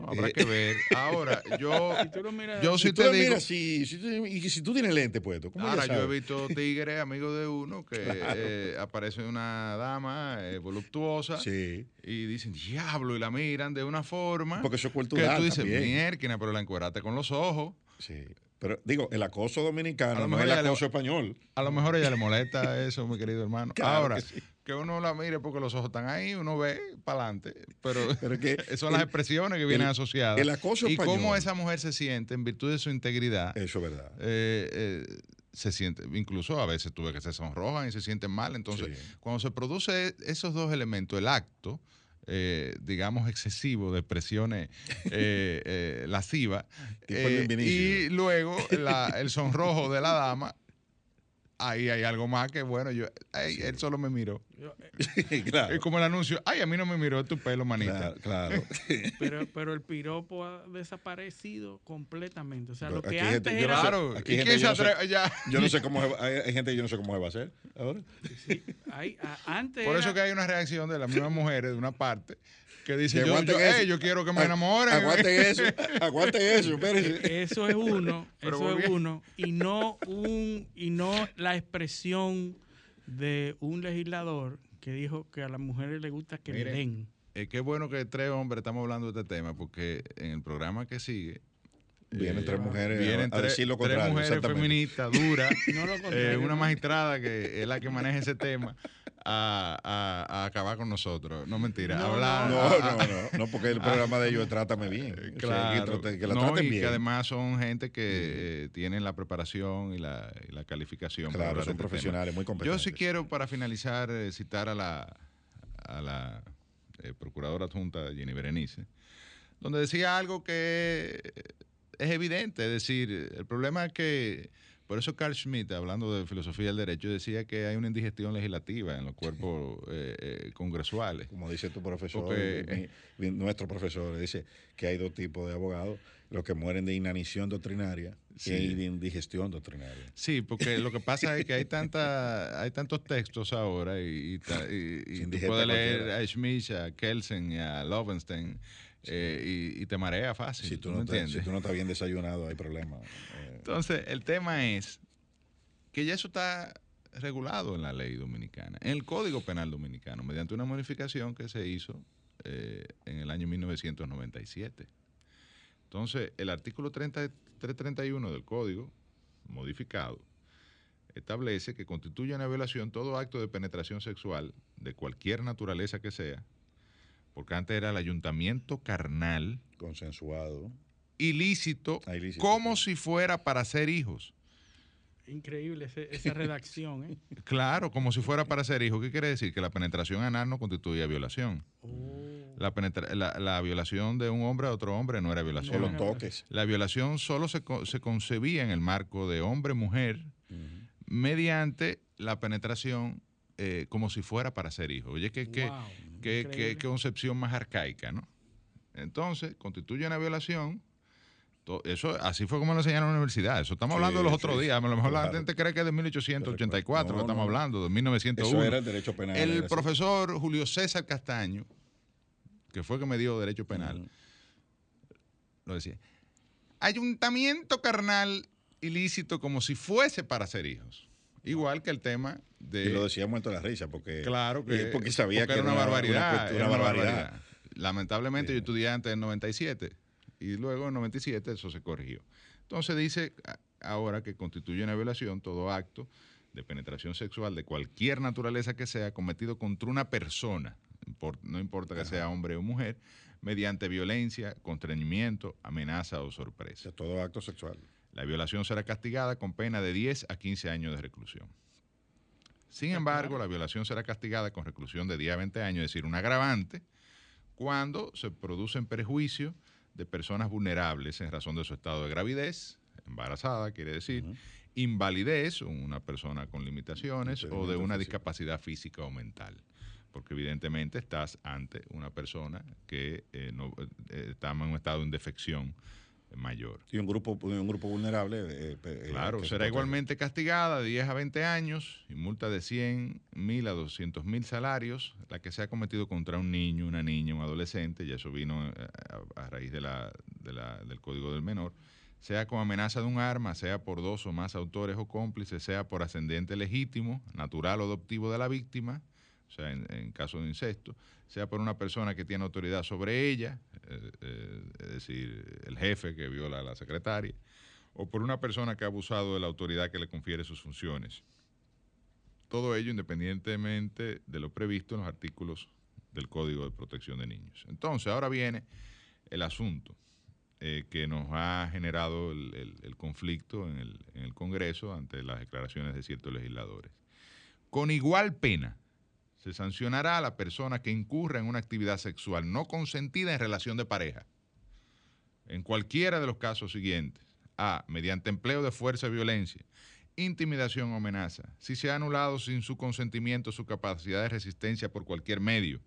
G: No, habrá
E: Eh,
G: que ver. Ahora, yo,
F: Si tú lo miras
G: yo sí
E: tú
G: te
E: lo
G: digo...
E: miras, si, si y si tú tienes lente puesto, ¿cómo
G: Ahora, yo he visto tigres, amigos de uno, que eh, aparece una dama eh, voluptuosa
E: Sí,
G: y dicen, diablo, y la miran de una forma
E: porque eso es
G: que
E: cultural
G: tú dices, mierda, pero la encueraste con los ojos.
E: Sí. Pero digo, el acoso dominicano no es el
G: le-
E: acoso español.
G: A lo mejor ella le molesta eso, mi querido hermano.
E: Claro
G: Ahora,
E: que
G: que, uno la mire porque los ojos están ahí, uno ve para adelante. Pero,
E: Pero que
G: son las
E: el-
G: expresiones que vienen
E: el-
G: asociadas.
E: el acoso
G: y
E: español-
G: cómo esa mujer se siente en virtud de su integridad.
E: Eso es verdad.
G: eh, eh, se siente, incluso a veces tuve que se sonrojan y se sienten mal. Entonces,
E: Sí.
G: cuando se produce esos dos elementos, el acto, eh, digamos, excesivo de expresiones eh, eh, lascivas, y luego la- el sonrojo de la dama, ahí hay algo más que bueno, yo, ay, él solo me miró.
E: claro.
G: Es como el anuncio, ay, a mí no me miró, es tu pelo, manita.
E: Claro, claro.
F: Pero, pero el piropo ha desaparecido completamente. O sea,
E: Pero
F: lo que antes
E: gente-
F: era...
E: no sé-
G: Claro,
E: aquí
G: ¿y quién se
E: yo no sé-
G: atreve? Ya.
E: Yo no sé cómo se va- hay, hay gente que yo no sé cómo se va a hacer ahora.
F: Sí, hay- a- antes
G: Por eso
F: era-
G: que hay una reacción de las mismas mujeres de una parte que dice,
E: Que
G: yo, yo,
E: eso.
G: "Ey, yo quiero que me enamoren.
E: Aguanten eso, aguanten eso, espérense.
F: Eso es uno,
G: Pero
F: eso es uno, y no un, y no la expresión de un legislador que dijo que a las mujeres les gusta que
G: Mire,
F: le den.
G: Eh, qué bueno que tres hombres estamos hablando de este tema, porque en el programa que sigue
E: Vienen tres mujeres
G: vienen
E: a, a
G: tres,
E: decir lo
G: tres
E: contrario.
G: mujeres
E: exactamente.
G: feministas duras,
F: No
G: eh, una magistrada que es la que maneja ese tema, a, a- a acabar con nosotros. No mentira,
F: No,
G: hablar.
E: No,
G: a-
E: no, no, no, porque el programa de ellos es Trátame bien. O sea, que
G: Claro,
E: trate- que la
G: No,
E: traten
G: y
E: bien.
G: que además son gente que eh, tienen la preparación y la, y la calificación.
E: claro, son
G: este tema.
E: profesionales muy
G: Yo
E: competentes.
G: sí quiero, para finalizar, eh, citar a la, a la eh, procuradora adjunta Jenny Berenice, donde decía algo que es evidente, es decir, el problema es que, por eso Carl Schmitt, hablando de filosofía del derecho, decía que hay una indigestión legislativa en los cuerpos eh, eh, congresuales.
E: Como dice tu profesor,
G: Porque-
E: mi- mi- nuestro profesor, dice que hay dos tipos de abogados, los que mueren de inanición doctrinaria
G: Sí.
E: y de indigestión doctrinaria.
G: Sí, porque lo que pasa es que hay tanta, hay tantos textos ahora y, y y- y tú puedes leer
E: cualquiera.
G: a Schmidt, a Kelsen y a Lovenstein eh, y, te marea fácil.
E: Si tú,
G: ¿tú
E: no te- si tú no estás bien desayunado, hay problema.
G: Entonces, el tema es que ya eso está regulado en la ley dominicana, en el Código Penal Dominicano, mediante una modificación que se hizo eh, en el año 1997. Entonces, el artículo 30 331 del Código, modificado, establece que constituye una violación todo acto de penetración sexual de cualquier naturaleza que sea, porque antes era el ayuntamiento carnal
E: consensuado.
G: Ilícito,
E: Ah, ilícito,
G: como si fuera para hacer hijos.
F: Increíble ese- esa redacción, ¿eh?
G: Claro, como si fuera para ser hijo. ¿Qué quiere decir? Que la penetración anal no constituía violación.
F: Oh.
G: La, penetra- la, la violación de un hombre a otro hombre no era violación.
E: Solo
F: no,
E: toques.
G: La violación solo se, co- se concebía en el marco de hombre-mujer mediante la penetración eh, como si fuera para ser hijo. Oye, qué,
F: Wow,
G: qué- qué concepción más arcaica, ¿no? Entonces, constituye una violación. Eso, así fue como lo enseñaron en la universidad. Eso estamos
E: Sí,
G: hablando de los otros
E: sí.
G: días. A lo mejor la
E: Claro.
G: gente cree que es de 1884
E: No,
G: que estamos
E: no.
G: hablando, de 1901.
E: Eso era el derecho penal.
G: El
E: así.
G: profesor Julio César Castaño, que fue que me dio derecho penal, lo decía. Ayuntamiento carnal ilícito como si fuese para ser hijos. Igual que el tema de...
E: Y lo decía muerto de la risa, porque,
G: Claro que
E: porque sabía
G: porque
E: que
G: era una barbaridad.
E: Una, una
G: una
E: barbaridad.
G: barbaridad. Lamentablemente yo estudié antes del 97 y luego en 97 eso se corrigió. Entonces dice ahora que constituye una violación todo acto de penetración sexual de cualquier naturaleza que sea cometido contra una persona, no importa que sea hombre o mujer, mediante violencia, constreñimiento, amenaza o
E: O
G: sorpresa.
E: sea, todo acto sexual.
G: La violación será castigada con pena de 10 a 15 años de reclusión. Sin embargo, la violación será castigada con reclusión de 10 a 20 años, es decir, un agravante, cuando se producen perjuicios de personas vulnerables en razón de su estado de gravidez, embarazada, quiere decir, invalidez, una persona con limitaciones, o de una discapacidad física o mental. Porque evidentemente estás ante una persona que eh, no, eh, está en un estado de indefección mayor.
E: Y un grupo, un grupo vulnerable. eh, eh,
G: Claro,
E: que se
G: será igualmente castigada de 10 a 20 años y multa de 100 mil a 200 mil salarios, la que se ha cometido contra un niño, una niña, un adolescente, y eso vino eh, a, a raíz de la, de la- del Código del Menor, sea con amenaza de un arma, sea por dos o más autores o cómplices, sea por ascendente legítimo, natural o adoptivo de la víctima, o sea, en, caso de incesto, sea por una persona que tiene autoridad sobre ella, eh, eh, es decir, el jefe que viola a la secretaria, o por una persona que ha abusado de la autoridad que le confiere sus funciones. Todo ello independientemente de lo previsto en los artículos del Código de Protección de Niños. Entonces, ahora viene el asunto eh, que nos ha generado el, conflicto en el Congreso ante las declaraciones de ciertos legisladores. Con igual pena se sancionará a la persona que incurra en una actividad sexual no consentida en relación de pareja en cualquiera de los casos siguientes. A. Mediante empleo de fuerza y violencia. intimidación o amenaza, si se ha anulado sin su consentimiento su capacidad de resistencia por cualquier medio,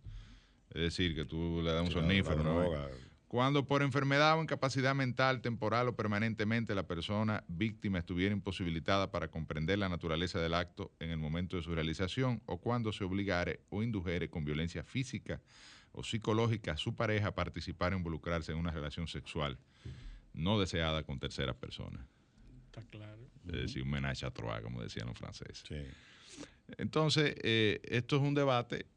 G: es decir, que tú le das un
E: Sí,
G: sonífero, ¿no? Cuando por enfermedad o incapacidad mental, temporal o permanentemente la persona víctima estuviera imposibilitada para comprender la naturaleza del acto en el momento de su realización o cuando se obligare o indujere con violencia física o psicológica a su pareja a participar o involucrarse en una relación sexual no deseada con terceras personas.
F: Está claro.
G: Es decir, un menage à trois, como decían los franceses.
E: Sí.
G: Entonces, eh, esto es un debate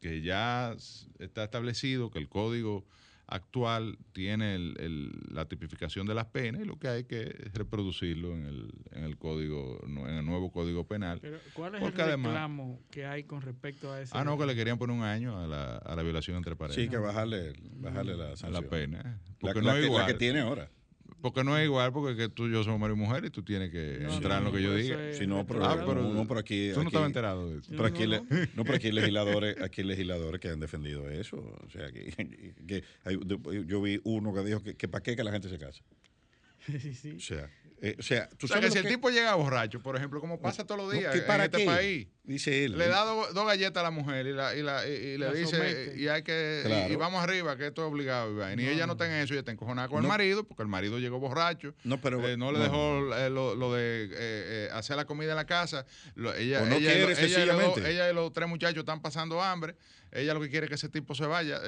G: que ya está establecido, que el código actual tiene el- el- la tipificación de las penas y lo que hay que es reproducirlo en el, en el código, en el nuevo código penal.
F: Pero, ¿cuál es
G: Porque
F: el
G: además-
F: reclamo que hay con respecto a ese?
G: Ah, no, que le querían poner un año a la, a la violación entre parejas.
E: Sí, que bajarle, bajarle la
G: a la
E: sanción.
G: pena.
E: La,
G: Porque
E: la
G: no es
E: que, la que tiene ahora.
G: Porque no es igual, porque que tú y yo somos marido y mujer y tú tienes que
F: No,
G: entrar en lo que yo diga.
E: Si no, pero,
G: Ah, pero-
E: no, por aquí.
G: Tú no estabas enterado de eso.
E: Pero aquí,
F: No,
E: le-
F: no.
E: no, pero aquí hay legisladores, aquí hay legisladores que han defendido eso. O sea, que, que hay- yo vi uno que dijo que, que para qué que la gente se casa.
F: sí, sí.
E: O sea, eh, o sea, tú
G: O sea,
E: sabes
G: que si el tipo llega borracho, por ejemplo, como pasa todos los
E: no,
G: días
E: que
G: en
E: para
G: este
E: qué,
G: país,
E: Dice él.
G: le da do- dos galletas a la mujer y, la, y, la- y- y le
F: La
G: dice,
F: somete.
G: y hay que, y-
E: Claro.
G: y, vamos arriba, que esto es obligado. Y,
F: No,
G: ella no está en eso, ella está encojonada con el marido, porque el marido llegó borracho.
E: No, pero
G: Eh, no le
E: no,
G: dejó eh, lo, lo de eh, eh, hacer la comida en la casa. Lo- ella,
E: O no
G: ella, y
E: quiere,
G: lo- ella, y los,
E: sencillamente.
G: dos- ella y los tres muchachos están pasando hambre. Ella lo que quiere es que ese tipo se vaya.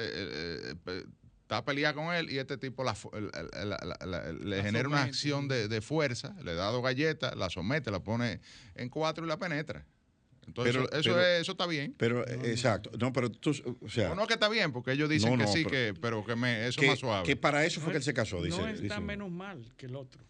G: Está a pelear con él y este tipo la fu- el- el- la- la- la- le
F: La
G: genera una acción de, de fuerza, le da dos galletas, la somete, la pone en cuatro y la penetra. Entonces,
E: Pero-
G: eso,
E: pero-
G: es- eso está bien.
E: Pero, exacto. No, pero tú, o sea,
G: O no que está bien, porque ellos dicen
E: No,
G: que sí,
E: pero-
G: que, pero que me, eso es más suave.
E: que para eso fue que él se casó, dice.
F: no está
E: dice
F: menos mal que el otro.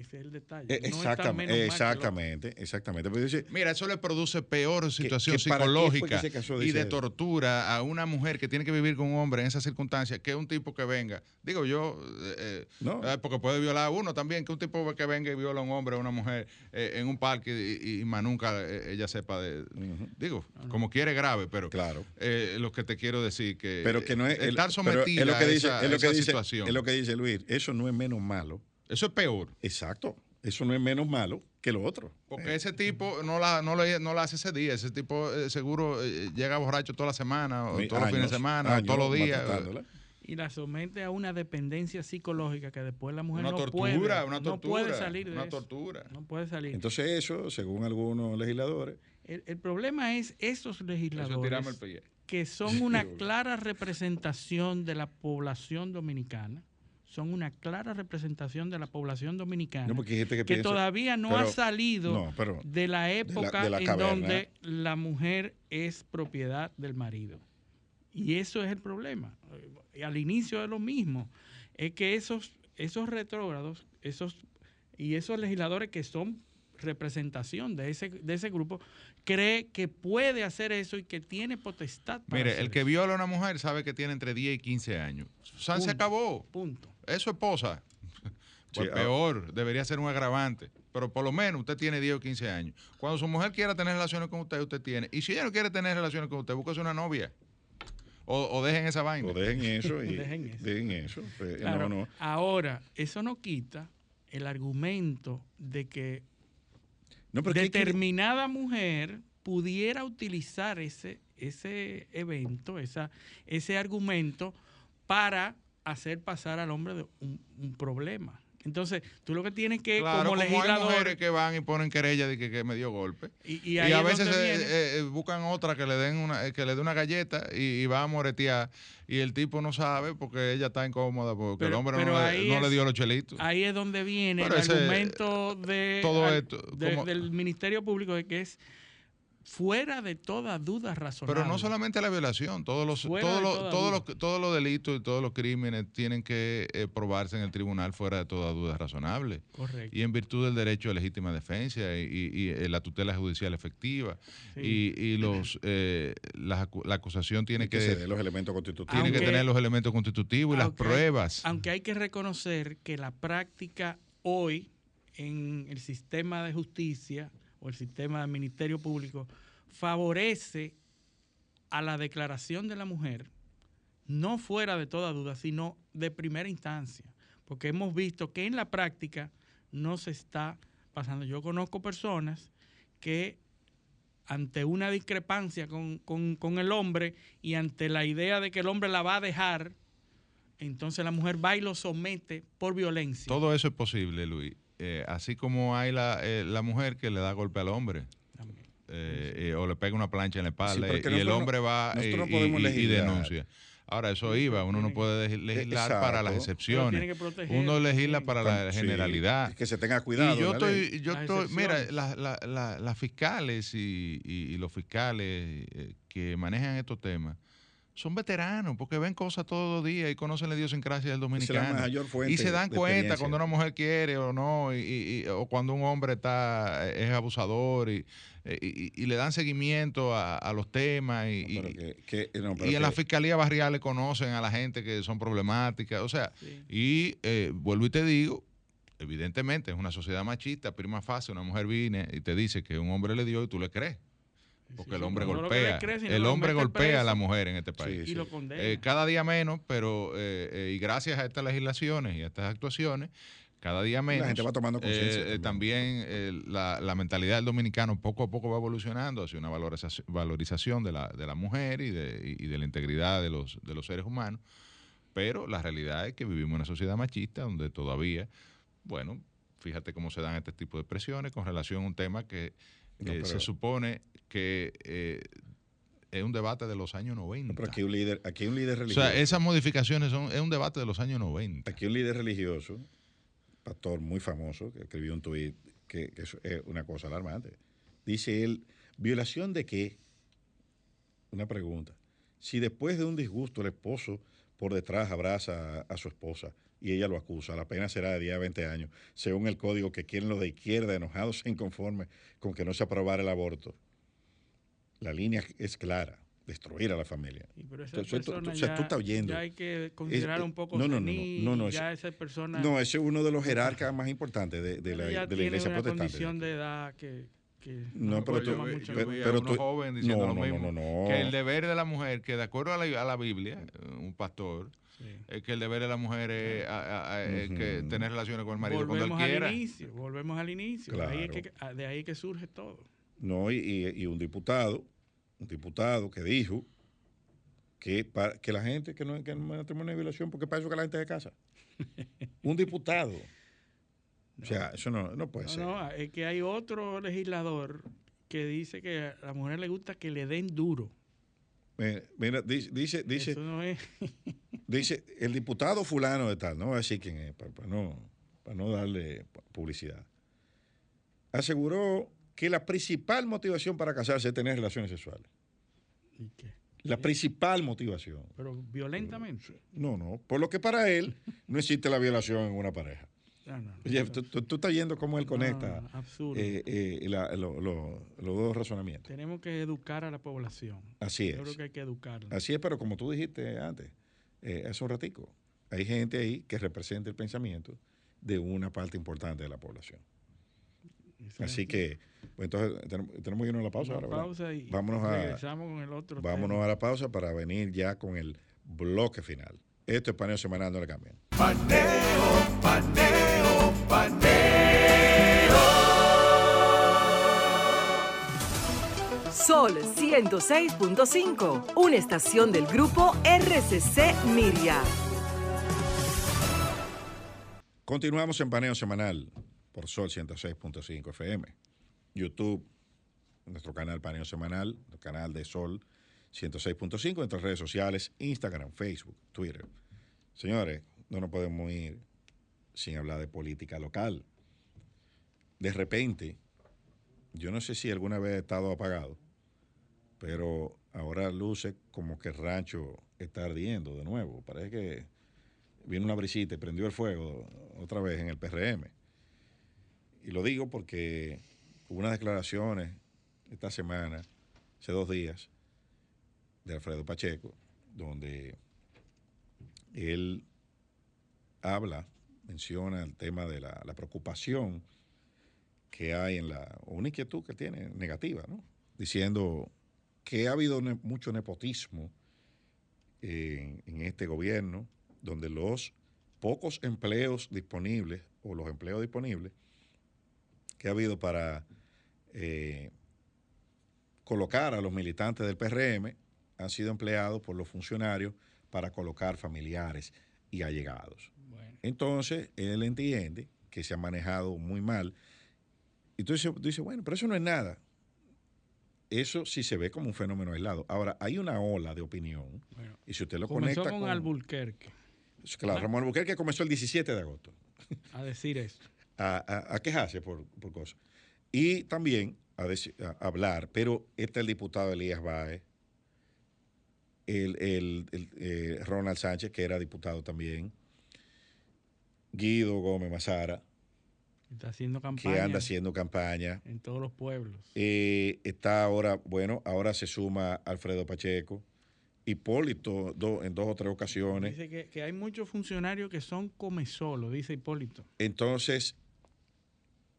F: Ese es el detalle.
E: Eh,
F: No está
E: Exactamente, exactamente, exactamente. Pero dice,
G: Mira, eso le produce peor situación
E: que que
G: psicológica y de tortura a una mujer que tiene que vivir con un hombre en esas circunstancias que un tipo que venga. Digo yo, eh, eh,
E: No.
G: porque puede violar a uno también, que un tipo que venga y viola a un hombre o una mujer eh, en un parque y, y más nunca ella sepa de. Digo, como quiere grave, pero
E: Claro.
G: eh, lo que te quiero decir que.
E: pero que no es. el-
G: estar sometida
E: es lo que
G: a
E: dice,
G: esa,
E: es lo
G: a
E: que
G: esa
E: dice,
G: situación.
E: es lo que dice Luis. Eso no es menos malo.
G: Eso es peor.
E: Exacto. Eso no es menos malo que lo otro.
G: Porque ese tipo no la, no, le- no la hace ese día. Ese tipo eh, seguro eh, llega borracho toda la semana, o
E: Mi-
G: todos los fines de
E: años,
G: semana, o todos los días.
F: Y la somete a una dependencia psicológica que después la mujer
G: Una
F: no
G: tortura,
F: puede,
G: una
F: no puede
G: tortura,
F: salir de
G: una
F: eso.
G: tortura.
F: No puede salir.
E: Entonces eso, según algunos legisladores,
F: el, el problema es esos
G: Eso es
F: legisladores que son una clara representación de la población dominicana. Son una clara representación de la población dominicana.
E: No, porque hay gente que
F: que
E: piensa-
F: todavía no ha salido
E: no, pero
F: de la época
E: de la
F: en donde la mujer es propiedad del marido. Y eso es el problema. Al inicio es lo mismo. Es que esos, esos retrógrados, esos y esos legisladores que son representación de ese, de ese grupo, cree que puede hacer eso y que tiene potestad para
G: Mire,
F: hacer
G: el que
F: eso.
G: viola a una mujer sabe que tiene entre 10 y 15 años. San se
F: Punto.
G: acabó.
F: Punto.
G: Es su esposa. Pues
E: Sí, ah.
G: peor, debería ser un agravante. Pero por lo menos usted tiene 10 o 15 años. Cuando su mujer quiera tener relaciones con usted, usted tiene. Y si ella no quiere tener relaciones con usted, búsquese una novia. O, o dejen esa vaina.
E: o dejen eso y
F: Dejen eso.
E: dejen eso. Eh,
F: Claro,
E: No, no.
F: Ahora, eso no quita el argumento de que
E: No, pero ¿qué quiere-
F: determinada mujer pudiera utilizar ese, ese evento, esa, ese argumento para hacer pasar al hombre de un, un problema. Entonces, tú lo que tienes que,
G: Claro,
F: como
G: como hay mujeres que van y ponen querella de que, que me dio golpe.
F: y,
G: Y,
F: y ahí
G: a
F: es
G: veces eh, eh, buscan otra que le den una, eh, que le dé una galleta y, y va a moretear y el tipo no sabe porque ella está incómoda porque el hombre no, le, dio los chelitos.
F: ahí es donde viene
G: Pero
F: el
G: ese-
F: argumento de,
G: todo
F: al-
G: esto,
F: de- del Ministerio Público de que es fuera de toda duda razonable.
G: Pero no solamente la violación, todos los,
F: Fuera
G: todos los, todos los, todos los delitos y todos los crímenes tienen que eh, probarse en el tribunal fuera de toda duda razonable.
F: Correcto.
G: Y en virtud del derecho a legítima defensa y, y- y, eh, la tutela judicial efectiva.
F: Sí.
G: Y, y los eh, la, la acusación tiene
E: que
G: que,
E: los elementos constitutivos.
G: tiene que tener los elementos constitutivos y las pruebas.
F: Aunque hay que reconocer que la práctica hoy en el sistema de justicia o el sistema del Ministerio Público favorece a la declaración de la mujer, no fuera de toda duda, sino de primera instancia, porque hemos visto que en la práctica no se está pasando. Yo conozco personas que ante una discrepancia con, con, con, el hombre y ante la idea de que el hombre la va a dejar, entonces la mujer va y lo somete por violencia.
G: Todo eso es posible, Luis. Eh, así como hay la, eh, la, mujer que le da golpe al hombre. Eh, o le pega una plancha en la espalda y el hombre va y, y, denuncia. Ahora, eso iba, uno no puede legislar para las excepciones. Uno legisla para la generalidad.
E: que se tenga cuidado.
G: Y yo estoy, yo estoy, mira, las fiscales y, los fiscales que manejan estos temas son veteranos porque ven cosas todos los días y conocen la idiosincrasia del dominicano. y se dan cuenta cuando una mujer quiere o no, y, o cuando un hombre está es abusador y, le dan seguimiento a, los temas. Y, en la fiscalía barrial le conocen a la gente que son problemáticas. O sea, y eh, vuelvo y te digo, evidentemente es una sociedad machista, prima fase, una mujer viene y te dice que un hombre le dio y tú le crees. Porque el hombre golpea. el hombre golpea a la mujer en este país.
F: y lo condena.
G: Eh, cada día menos, pero eh, eh, y gracias a estas legislaciones y a estas actuaciones, cada día menos.
E: La gente va tomando conciencia.
G: también la, mentalidad del dominicano poco a poco va evolucionando hacia una valorización, valorización de, la, de la mujer y de, y de la integridad de los, de los seres humanos. Pero la realidad es que vivimos en una sociedad machista donde todavía, bueno, fíjate cómo se dan este tipo de presiones con relación a un tema que se supone que eh, es un debate de los años 90.
E: pero aquí un líder, aquí un líder religioso.
G: O sea, esas modificaciones son, es un debate de los años 90.
E: Aquí un líder religioso, pastor muy famoso, que escribió un tuit que, es una cosa alarmante. Dice él, ¿violación de qué? Una pregunta. Si después de un disgusto el esposo por detrás abraza a, su esposa y ella lo acusa. La pena será de 10 a 20 años, según el código que quieren los de izquierda enojados e inconformes con que no se aprobara el aborto. La línea es clara, destruir a la familia.
F: pero esa persona ya, tú estás oyendo. Ya hay que considerar un poco
E: no, no, no, no, no, ya esa persona... No, ese es uno de los jerarcas más importantes de, de la, de la iglesia protestante.
F: condición de edad que
E: no, pero tú,
G: mucho pero, tú, joven diciendo no, lo mismo, que el deber de la mujer, que de acuerdo a la, a la Biblia, un pastor, es que el deber de la mujer es, que tener relaciones con el marido
F: volvemos
G: cuando él quiera.
F: Al inicio, volvemos al inicio, de, ahí que, de ahí que surge todo.
E: No, y, y, un diputado, un diputado que dijo que, para, que la gente, que no, que no matrimonio de violación, porque para eso que la gente de casa. un diputado. O sea, eso no, no puede ser.
F: No, es que hay otro legislador que dice que a la mujer le gusta que le den duro.
E: Mira, dice, dice, dice,
F: no es.
E: dice el diputado fulano de tal, no voy a decir quién es, para, no, para no darle publicidad. Aseguró que la principal motivación para casarse es tener relaciones sexuales.
F: ¿Y qué?
E: La principal motivación.
F: Pero violentamente.
E: No, no. Por lo que para él no existe la violación en una pareja.
F: Ah,
E: Oye, tú, estás viendo cómo él conecta eh, eh, los dos razonamientos.
F: Tenemos que educar a la población.
E: Así es.
F: Yo creo que hay que educarla.
E: Así es, pero como tú dijiste antes, eh, hace un ratico, hay gente ahí que representa el pensamiento de una parte importante de la población. Así que, pues entonces tenemos, que irnos a la pausa ahora.
F: Pausa y
E: vámonos a,
F: regresamos con el otro.
E: Vámonos a la pausa para venir ya con el bloque final. Esto es Paneo Semanal, no le cambien.
B: Paneo, paneo, paneo.
A: Sol 106.5, una estación del grupo RCC Miria.
E: Continuamos en Paneo Semanal por Sol 106.5 FM. YouTube, nuestro canal Paneo Semanal, el canal de Sol 106.5, nuestras redes sociales, Instagram, Facebook, Twitter. Señores, no nos podemos ir sin hablar de política local. De repente, yo no sé si alguna vez ha estado apagado, pero ahora luce como que el rancho está ardiendo de nuevo. Parece que vino una brisita y prendió el fuego otra vez en el PRM. Y lo digo porque hubo unas declaraciones esta semana, hace dos días, de Alfredo Pacheco, donde él habla, menciona el tema de la, preocupación que hay en la, o una inquietud que tiene negativa, ¿no? Diciendo que ha habido mucho nepotismo en, en este gobierno, donde los pocos empleos disponibles o los empleos disponibles que ha habido para eh, colocar a los militantes del PRM han sido empleados por los funcionarios para colocar familiares y allegados. Entonces, él entiende que se ha manejado muy mal. Y tú dices, bueno, pero eso no es nada. Eso sí se ve como un fenómeno aislado. Ahora, hay una ola de opinión. y si usted lo
F: comenzó
E: conecta
F: con, Albuquerque.
E: Claro, Ramón Albuquerque comenzó el 17 de agosto.
F: A decir esto.
E: A, quejarse por, cosas. Y también a, hablar, pero este es el diputado Elías Baez, el, eh, Ronald Sánchez, que era diputado también, Guido Gómez Mazara,
F: Está haciendo campaña.
E: Que anda haciendo campaña.
F: En todos los pueblos.
E: Eh, está ahora, bueno, ahora se suma Alfredo Pacheco. Hipólito en dos o tres ocasiones.
F: Dice que, hay muchos funcionarios que son come solo, dice Hipólito.
E: Entonces,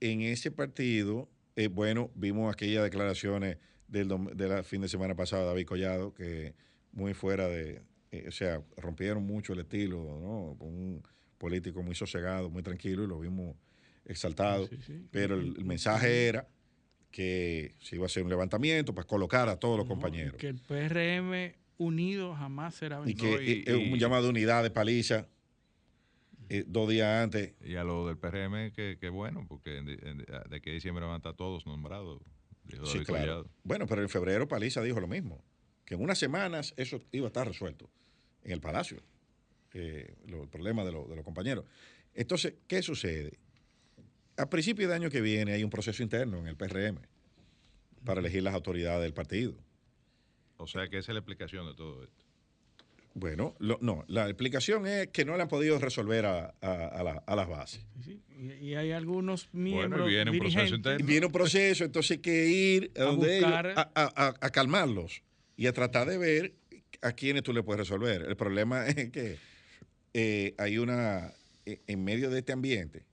E: en ese partido, eh, bueno, vimos aquellas declaraciones del de la fin de semana pasado de David Collado, que muy fuera de, eh, o sea, rompieron mucho el estilo, ¿no? Un político muy sosegado, muy tranquilo, y lo vimos exaltado. Pero el, mensaje era que se iba a hacer un levantamiento para colocar a todos los compañeros.
F: Que el PRM unido jamás será
E: vencido. Y que un llamado de unidad de paliza eh, dos días antes.
H: Y a lo del PRM, que, bueno, porque de, aquí a diciembre van a estar todos nombrados.
E: sí, claro. Bueno, pero en febrero Paliza dijo lo mismo, que en unas semanas eso iba a estar resuelto en el Palacio, eh, el problema de, de los compañeros. Entonces, ¿qué sucede? A principios de año que viene hay un proceso interno en el PRM para elegir las autoridades del partido.
H: O sea que esa es la explicación de todo esto.
E: Bueno, no, la explicación es que no le han podido resolver a, las bases.
F: Y, hay algunos miembros.
E: y viene un proceso interno. viene un proceso, entonces hay que ir a, donde ellos, a, calmarlos y a tratar de ver a quiénes tú le puedes resolver. El problema es que eh, hay una, eh, en medio de este ambiente,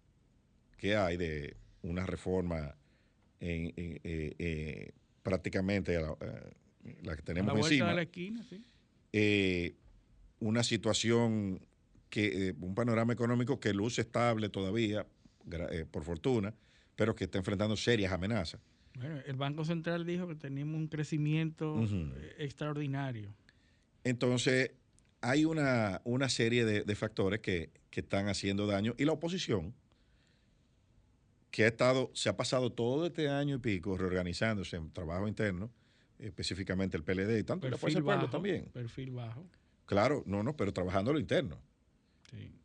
E: que hay de una reforma en, eh, prácticamente la, que tenemos la encima.
F: De la esquina, sí
E: una situación, que, eh, un panorama económico que luce estable todavía, eh, por fortuna, pero que está enfrentando serias amenazas.
F: Bueno, el Banco Central dijo que teníamos un crecimiento eh, extraordinario.
E: Entonces, hay una, una serie de, factores que, que, están haciendo daño y la oposición, que ha estado, se ha pasado todo este año y pico reorganizándose en trabajo interno, específicamente el PLD y tanto,
F: y la Fuerza Pueblo también. Perfil bajo.
E: Claro, no, no, pero trabajando lo interno.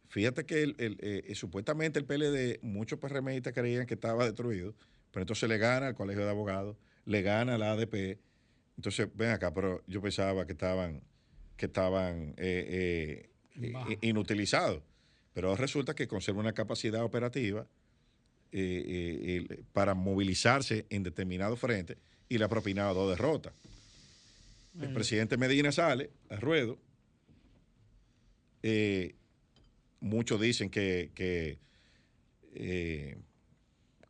E: Fíjate que el, eh, eh, supuestamente el PLD, muchos PRMistas creían que estaba destruido, pero entonces le gana al Colegio de Abogados, le gana la ADP. Entonces, ven acá, pero yo pensaba que estaban, que estaban eh, inutilizados. Pero resulta que conserva una capacidad operativa para movilizarse en determinado frente y le ha propinado dos derrotas. El presidente Medina sale a ruedo eh, muchos dicen que, eh,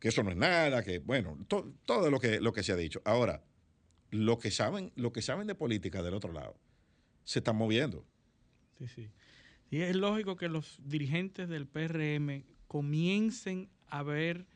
E: que, eso no es nada, que bueno, todo lo que, lo que se ha dicho. Ahora, lo que saben, lo que saben de política del otro lado, se están moviendo.
F: Sí, sí. Y es lógico que los dirigentes del PRM comiencen a ver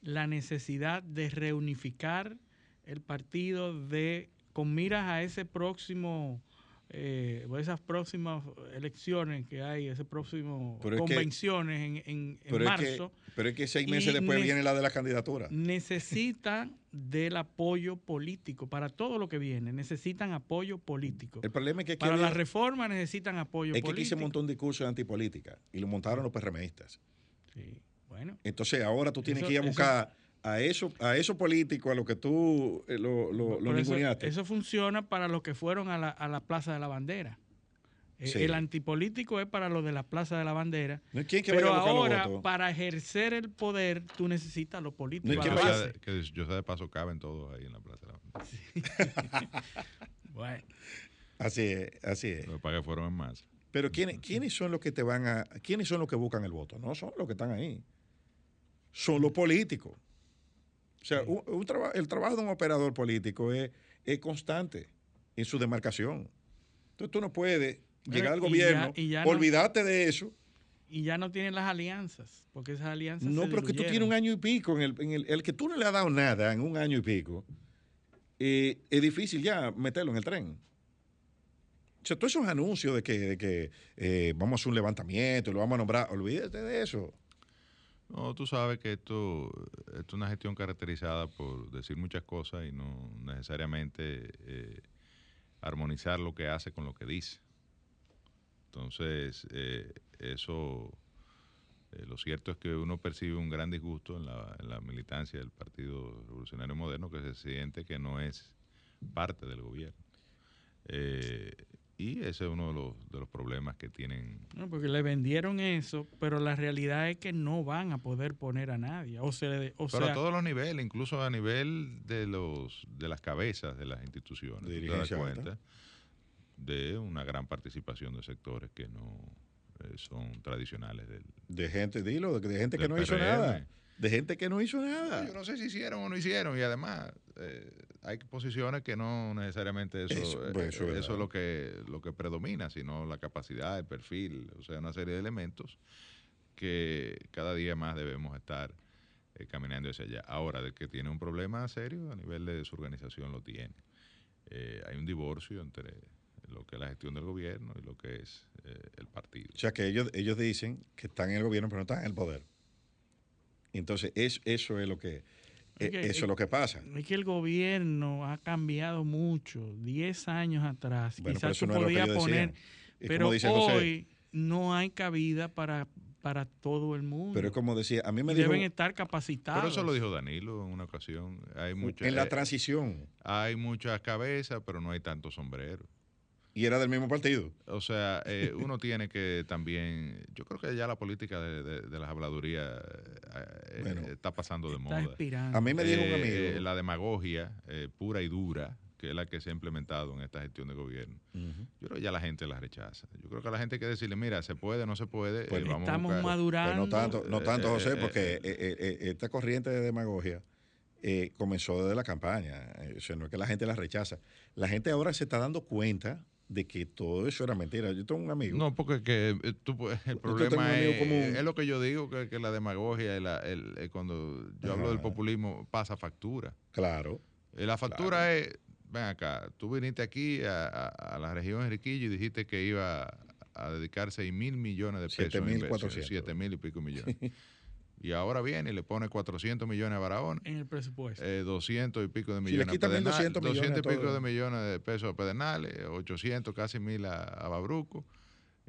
F: la necesidad de reunificar el partido de con miras a ese próximo eh, esas próximas elecciones que hay, esas próximas convenciones en, marzo.
E: pero es que seis meses después viene la de la candidatura.
F: Necesitan del apoyo político para todo lo que viene. Necesitan apoyo político.
E: El problema es que
F: para la reforma necesitan apoyo
E: político.
F: Es que
E: aquí se montó un discurso de antipolítica y lo montaron los PRMistas.
F: Sí, bueno.
E: Entonces ahora tú tienes que ir a buscar a eso, a eso político, a lo que tú eh, lo, lo,
F: eso, funciona para los que fueron a la, a la Plaza de la Bandera. Eh, el antipolítico es para los de la Plaza de la Bandera. pero ahora, para ejercer el poder, tú necesitas los políticos.
H: que yo sé de paso caben todos ahí en la Plaza de la
E: Bandera. bueno. Así es, así es.
H: Los que fueron en más.
E: Pero ¿quiénes, ¿quiénes son los que te van a... ¿Quiénes son los que buscan el voto? No son los que están ahí. Son los políticos. O sea, el trabajo de un operador político es, constante en su demarcación. Entonces tú no puedes llegar al gobierno, olvidarte de eso
F: y ya no tienen las alianzas, porque esas alianzas
E: No,
F: se
E: pero que tú tienes un año y pico, en el, en el, el que tú no le has dado nada en un año y pico, eh, es difícil ya meterlo en el tren. O sea, todos esos anuncios de que, de que eh, vamos a hacer un levantamiento, lo vamos a nombrar, olvídate de eso.
G: No, tú sabes que esto, esto es una gestión caracterizada por decir muchas cosas y no necesariamente eh, armonizar lo que hace con lo que dice. Entonces, eh, eso, eh, lo cierto es que uno percibe un gran disgusto en la, en la militancia del Partido Revolucionario Moderno que se siente que no es parte del gobierno. Eh, y ese es uno de los, de los problemas que tienen
F: No, porque le vendieron eso, pero la realidad es que no van a poder poner a nadie. O, se, o
G: Pero
F: sea,
G: a todos los niveles, incluso a nivel de los de las cabezas de las instituciones,
E: De
G: tú te das
E: dirigencia alta.
G: cuenta de una gran participación de sectores que no eh, son tradicionales del,
E: De gente, dilo, de, de gente que no hizo nada. De gente que no hizo nada.
G: Yo no sé si hicieron o no hicieron y además eh, hay posiciones que no necesariamente eso,
E: Eso,
G: eh,
E: pues, eso es
G: eso es
E: verdad.
G: lo que lo que predomina, sino la capacidad, el perfil, o sea, una serie de elementos que cada día más debemos estar eh, caminando hacia allá. Ahora, de que tiene un problema serio a nivel de su organización, lo tiene. Hay un divorcio entre lo que es la gestión del gobierno y lo que es el partido.
E: O sea, que ellos, ellos dicen que están en el gobierno, pero no están en el poder. Entonces, es, eso es lo que,
F: Es que-
E: eh, eso es lo que pasa.
F: es que el gobierno ha cambiado mucho. Diez años atrás,
E: Bueno,
F: quizás tú
E: no
F: podías poner, pero
E: como dice José.
F: hoy no hay cabida para, para todo el mundo.
E: Pero es como decía, a mí me dijo
F: deben estar capacitados.
G: Pero eso lo dijo Danilo en una ocasión. Hay mucha-
E: en la
G: eh,
E: transición
G: hay muchas cabezas, pero no hay tantos sombreros.
E: Y era del mismo partido.
G: O sea, eh, uno tiene que también, yo creo que ya la política de, de- de las habladurías eh,
E: Bueno,
G: está pasando de
F: está
G: moda.
F: expirando.
E: A mí me dijo un
G: Eh,
E: amigo.
G: eh, la demagogia eh, pura y dura, que es la que se ha implementado en esta gestión de gobierno. Yo creo que ya la gente la rechaza. Yo creo que a la gente hay que decirle, mira, se puede, no se puede.
E: Pues
G: eh, vamos
F: Estamos madurando.
E: Pues no tanto, no tanto
G: Eh,
E: José,
G: eh,
E: porque
G: eh,
E: eh, eh, esta corriente de demagogia eh, comenzó desde la campaña. Eh, O sea, no es que la gente la rechaza. La gente ahora se está dando cuenta de que todo eso era mentira. Yo tengo un amigo.
G: No, porque que, eh, tú pu- el problema es, es lo que yo digo, que, que la demagogia, y la- el- eh, cuando yo hablo del populismo, pasa factura.
E: Claro.
G: Eh, La factura es, ven acá, tú viniste aquí a, a- a la región Enriquillo y dijiste que iba a dedicar 6 mil millones de pesos. en
E: 7.400.
G: 7 mil y pico millones. y ahora viene y le pone 400 millones a Barahona.
F: en el presupuesto.
G: Eh, 200 y pico de
E: Si le
G: millones
E: quitan
G: a Pedernales,
E: 1.200 millones
G: 200 y pico
E: todo.
G: de millones de pesos a Pedernales, 800, casi mil a, a Babruco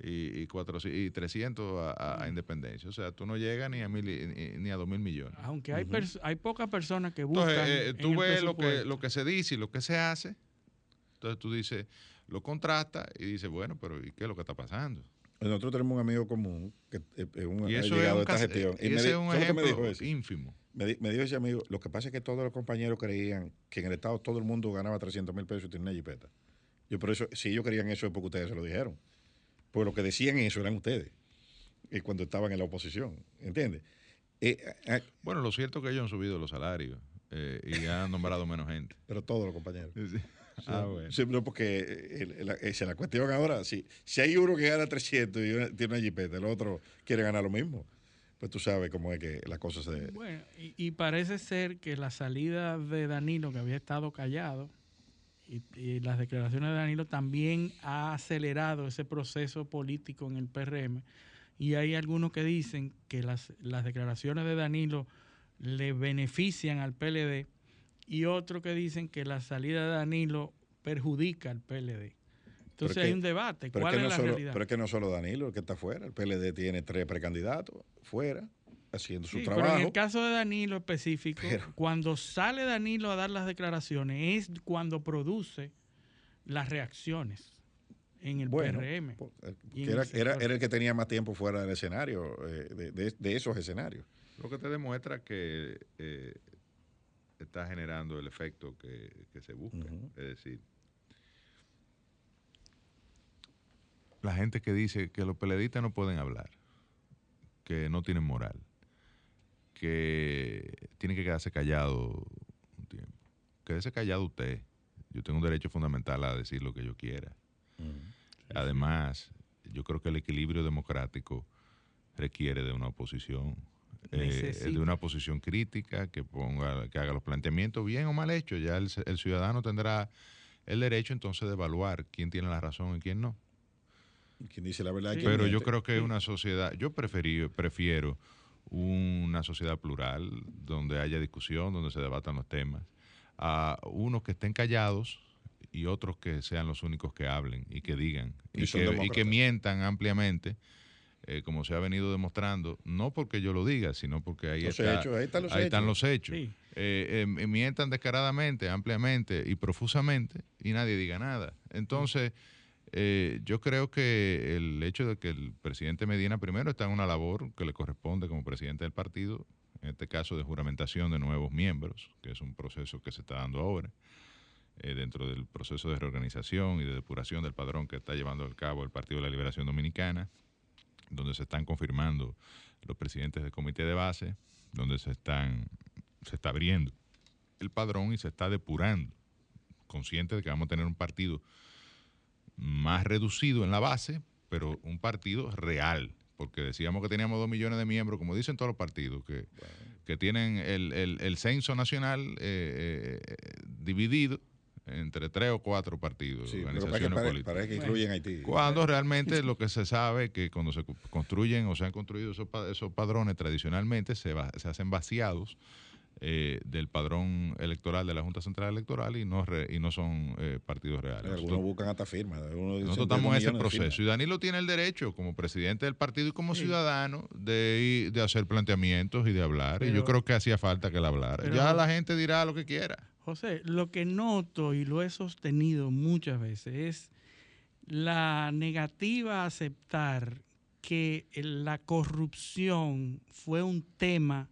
G: y, y, 400 y 300 a, a- a Independencia. O sea, tú no llegas ni a mil y- ni, ni a dos mil millones.
F: Aunque hay, pers- hay pocas personas que buscan.
G: Entonces, eh,
F: en
G: tú
F: el
G: ves lo que, lo que se dice y lo que se hace. Entonces tú dices, lo contrasta y dices, bueno, pero ¿y qué es lo que está pasando?
E: Nosotros tenemos un amigo común que eh, es un
G: Y eso es un,
E: a esta gestión.
G: y
E: me
G: ese
E: di-
G: es un
E: ¿sabes lo que me dijo
G: ejemplo ínfimo.
E: Me, di- me dijo ese amigo, lo que pasa es que todos los compañeros creían que en el Estado todo el mundo ganaba 300 mil pesos y tenía una jipeta. Yo por eso, si ellos querían eso es porque ustedes se lo dijeron. Porque lo que decían eso eran ustedes. Y cuando estaban en la oposición, ¿entiendes? Eh, eh,
G: Bueno, lo cierto es que ellos han subido los salarios eh, y han nombrado menos gente.
E: pero todos los compañeros.
G: Ah, bueno.
E: Sí, no, porque eh, el- la, cuestión ahora. Si, si hay uno que gana 300 y una- tiene una jipeta, el otro quiere ganar lo mismo, pues tú sabes cómo es que las cosas se...
F: Bueno, y, y parece ser que la salida de Danilo, que había estado callado, y, y las declaraciones de Danilo también ha acelerado ese proceso político en el PRM. Y hay algunos que dicen que las, las declaraciones de Danilo le benefician al PLD y otros que dicen que la salida de Danilo perjudica al PLD. Entonces
E: que-
F: hay un debate.
E: Pero es,
F: ¿Cuál
E: que
F: es,
E: no
F: la
E: solo,
F: realidad?
E: pero es que no solo Danilo el que está fuera, el PLD tiene tres precandidatos fuera, haciendo su
F: Sí, pero en
E: trabajo.
F: el caso de Danilo específico,
E: Pero-
F: cuando sale Danilo a dar las declaraciones es cuando produce las reacciones en el
E: bueno,
F: PRM.
E: po- eh,
F: en
E: era,
F: el
E: era- era el que tenía más tiempo fuera del escenario, eh, de, de- de esos escenarios.
G: Lo que te demuestra que eh, está generando el efecto que, que se busca. Es decir, la gente que dice que los peleadistas no pueden hablar, que no tienen moral, que tienen que quedarse callados un tiempo. Quédese callado usted. Yo tengo un derecho fundamental a decir lo que yo quiera. Además, yo creo que el equilibrio democrático requiere de una oposición, eh, de una posición crítica, que ponga, que haga los planteamientos bien o mal hechos. Ya el, el ciudadano tendrá el derecho entonces de evaluar quién tiene la razón y quién no.
E: ¿Quién dice la verdad?
G: Pero yo creo que una sociedad, yo preferí, prefiero una sociedad plural, donde haya discusión, donde se debatan los temas, a unos que estén callados y otros que sean los únicos que hablen y que digan y, que, mientan ampliamente. Eh, como se ha venido demostrando, no porque yo lo diga, sino porque ahí, están los hechos. Eh, em, mientan descaradamente, ampliamente y profusamente y nadie diga nada. Entonces, eh, yo creo que el hecho de que el presidente Medina primero está en una labor que le corresponde como presidente del partido, en este caso de juramentación de nuevos miembros, que es un proceso que se está dando ahora, eh, dentro del proceso de reorganización y de depuración del padrón que está llevando a cabo el Partido de la Liberación Dominicana, donde se están confirmando los presidentes del comité de base, donde se están se está abriendo el padrón y se está depurando, consciente de que vamos a tener un partido más reducido en la base, pero un partido real, porque decíamos que teníamos dos millones de miembros, como dicen todos los partidos, que, que tienen el, el, censo nacional eh, eh, dividido entre tres o cuatro partidos, organizaciones políticas.
E: que incluyen Haití.
G: Cuando realmente lo que se sabe es que cuando se construyen o se han construido esos, esos padrones tradicionalmente se, se hacen vaciados eh, del padrón electoral de la Junta Central Electoral y no, y no son eh, partidos reales.
E: Algunos buscan hasta firmas.
G: Nosotros estamos en ese proceso y Danilo tiene el derecho como presidente del partido y como ciudadano de, de hacer planteamientos y de hablar. y yo creo que hacía falta que él hablara. ya la gente dirá lo que quiera.
F: José, lo que noto y lo he sostenido muchas veces es la negativa a aceptar que la corrupción fue un tema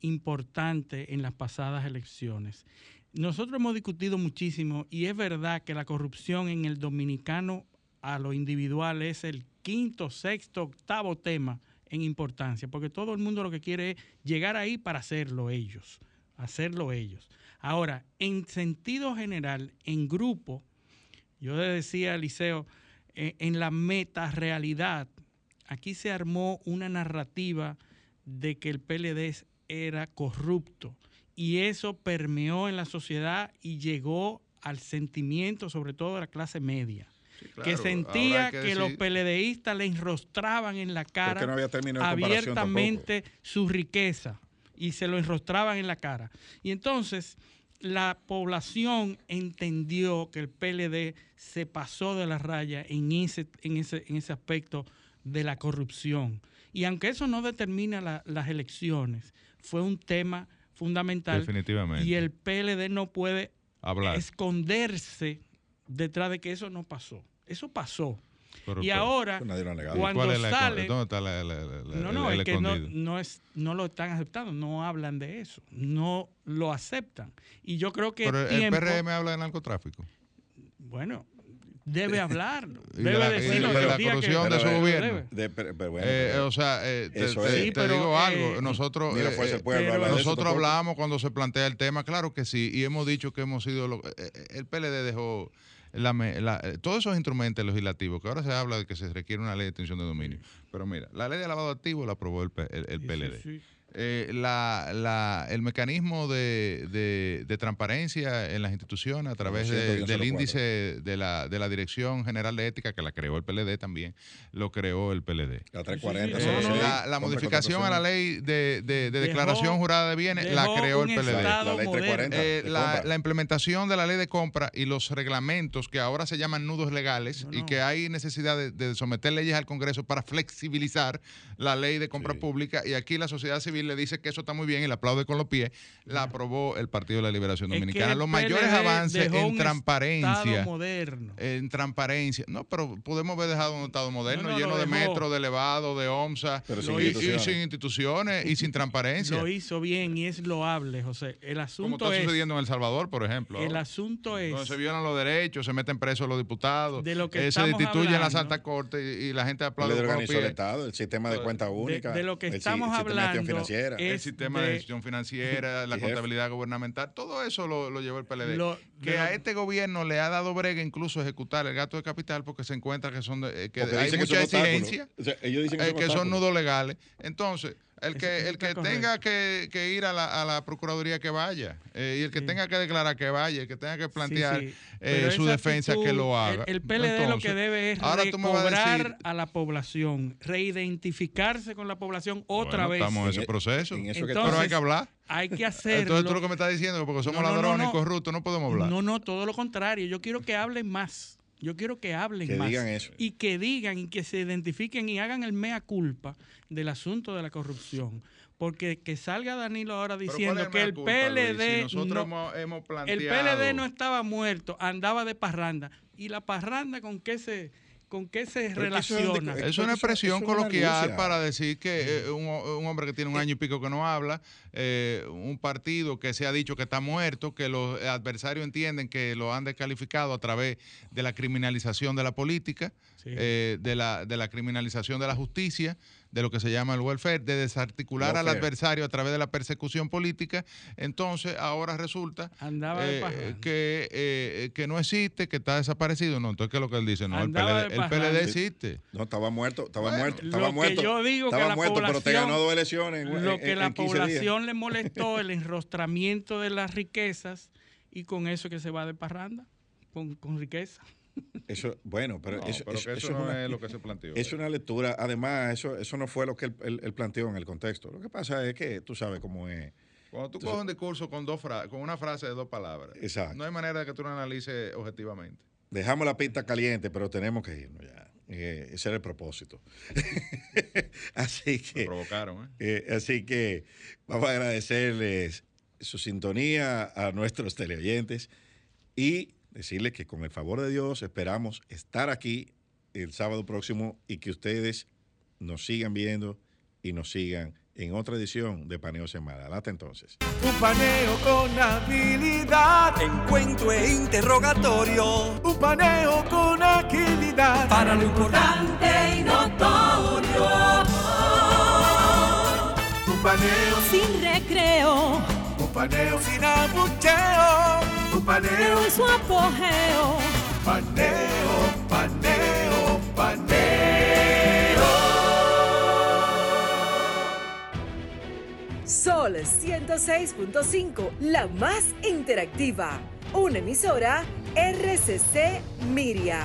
F: importante en las pasadas elecciones. Nosotros hemos discutido muchísimo y es verdad que la corrupción en el dominicano a lo individual es el quinto, sexto, octavo tema en importancia, porque todo el mundo lo que quiere es llegar ahí para hacerlo ellos, hacerlo ellos. Ahora, en sentido general, en grupo, yo le decía a Liceo, eh, en la meta realidad, aquí se armó una narrativa de que el PLD era corrupto y eso permeó en la sociedad y llegó al sentimiento, sobre todo de la clase media. que sentía que, los PLDistas le enrostraban en la cara abiertamente su riqueza y se lo enrostraban en la cara. Y entonces la población entendió que el PLD se pasó de la raya en ese, en ese, en ese aspecto de la corrupción. Y aunque eso no determina las elecciones, fue un tema fundamental.
G: Definitivamente.
F: Y el PLD no puede esconderse detrás de que eso no pasó. Eso pasó. y ahora, cuando sale...
G: ¿Dónde está la,
F: no, no, es que no, es, no lo están aceptando, no hablan de eso, no lo aceptan. Y yo creo que...
G: Pero el PRM habla de narcotráfico.
F: Bueno, debe hablar, debe decir
G: de la corrupción de su gobierno. Eh, o sea, eh, te, digo algo, eh, nosotros, nosotros hablábamos cuando se plantea el tema, claro que sí, y hemos dicho que hemos sido, el PLD dejó todos esos instrumentos legislativos, que ahora se habla de que se requiere una ley de extinción de dominio, pero mira, la ley de lavado activo la aprobó el, el, PLD. Eh, la, la, el mecanismo de, de, transparencia en las instituciones a través del índice de la, de la Dirección General de Ética, que la creó el PLD también, lo creó el PLD.
E: La 340.
G: Eh, la, modificación a la ley de, de declaración jurada de bienes la creó el PLD.
E: La ley 340.
G: Eh, la, implementación de la ley de compra y los reglamentos que ahora se llaman nudos legales y que hay necesidad de, someter leyes al Congreso para flexibilizar la ley de compra pública y aquí la sociedad civil le dice que eso está muy bien y le aplaude con los pies, la aprobó el Partido de la Liberación Dominicana. los mayores avances en transparencia.
F: Moderno.
G: En transparencia. No, pero podemos haber dejado un Estado moderno lleno de metro, de elevado, de OMSA, y, sin instituciones y sin transparencia.
F: Lo hizo bien y es loable, José. El asunto
G: Como está sucediendo en El Salvador, por ejemplo.
F: El asunto es.
G: Donde se violan los derechos, se meten presos los diputados,
F: de lo que
G: eh, se destituyen la Santa Corte y, la gente aplaude.
E: El Estado, el sistema de cuenta única.
F: De, lo que estamos hablando
E: financiera.
G: el sistema de, gestión financiera, la contabilidad gubernamental, todo eso lo, llevó el PLD. que a este gobierno le ha dado brega incluso ejecutar el gasto de capital porque se encuentra que son de, que hay mucha exigencia, ellos dicen que, eh, son nudos legales. Entonces, el que, el que tenga que, ir a la, a la, Procuraduría que vaya, eh, y el que tenga que declarar que vaya, el que tenga que plantear eh, su defensa que lo haga.
F: El, PLD lo que debe es recobrar a, la población, reidentificarse con la población otra vez.
G: Estamos en ese proceso, pero hay que hablar.
F: Hay que hacerlo.
G: Entonces tú lo que me estás diciendo, porque somos ladrones y corruptos, no podemos hablar.
F: No, no, todo lo contrario. Yo quiero que hablen más. Yo quiero que hablen más. Y que digan y que se identifiquen y hagan el mea culpa del asunto de la corrupción. Porque que salga Danilo ahora diciendo que el PLD. no, el PLD no estaba muerto, andaba de parranda. ¿Y la parranda con qué se.? ¿Con qué se relaciona?
G: Es, una expresión coloquial para decir que eh, un, hombre que tiene un año y pico que no habla, eh, un partido que se ha dicho que está muerto, que los adversarios entienden que lo han descalificado a través de la criminalización de la política, eh, de, la, de la criminalización de la justicia de lo que se llama el welfare, de desarticular al adversario a través de la persecución política, entonces ahora resulta eh, que, eh, que no existe, que está desaparecido. No, entonces, ¿qué es lo que él dice? No, el PLD, existe.
E: No, estaba muerto, estaba muerto, estaba muerto. yo digo estaba muerto, pero te ganó dos elecciones.
F: lo que la población le molestó, el enrostramiento de las riquezas, y con eso que se va de parranda, con, con riqueza.
E: Eso, bueno, pero, eso,
G: no es, lo que se planteó.
E: Es una lectura, además, eso, eso no fue lo que él, planteó en el contexto. Lo que pasa es que tú sabes cómo es.
G: Cuando tú coges un discurso con, dos con una frase de dos palabras, no hay manera de que tú lo analices objetivamente.
E: Dejamos la pista caliente, pero tenemos que irnos ya. Eh, ese era el propósito. así que.
G: provocaron,
E: ¿eh? ¿eh? Así que vamos a agradecerles su sintonía a nuestros teleoyentes y decirles que con el favor de Dios esperamos estar aquí el sábado próximo y que ustedes nos sigan viendo y nos sigan en otra edición de Paneo Semana. Hasta entonces.
B: Un paneo con habilidad, encuentro e interrogatorio. Un paneo con agilidad.
I: Para lo importante y notorio.
B: Un paneo
C: sin recreo.
B: Un paneo sin abucheo paneo
C: en su apogeo.
B: Paneo, paneo, paneo.
A: Sol 106.5, la más interactiva. Una emisora RCC Miria.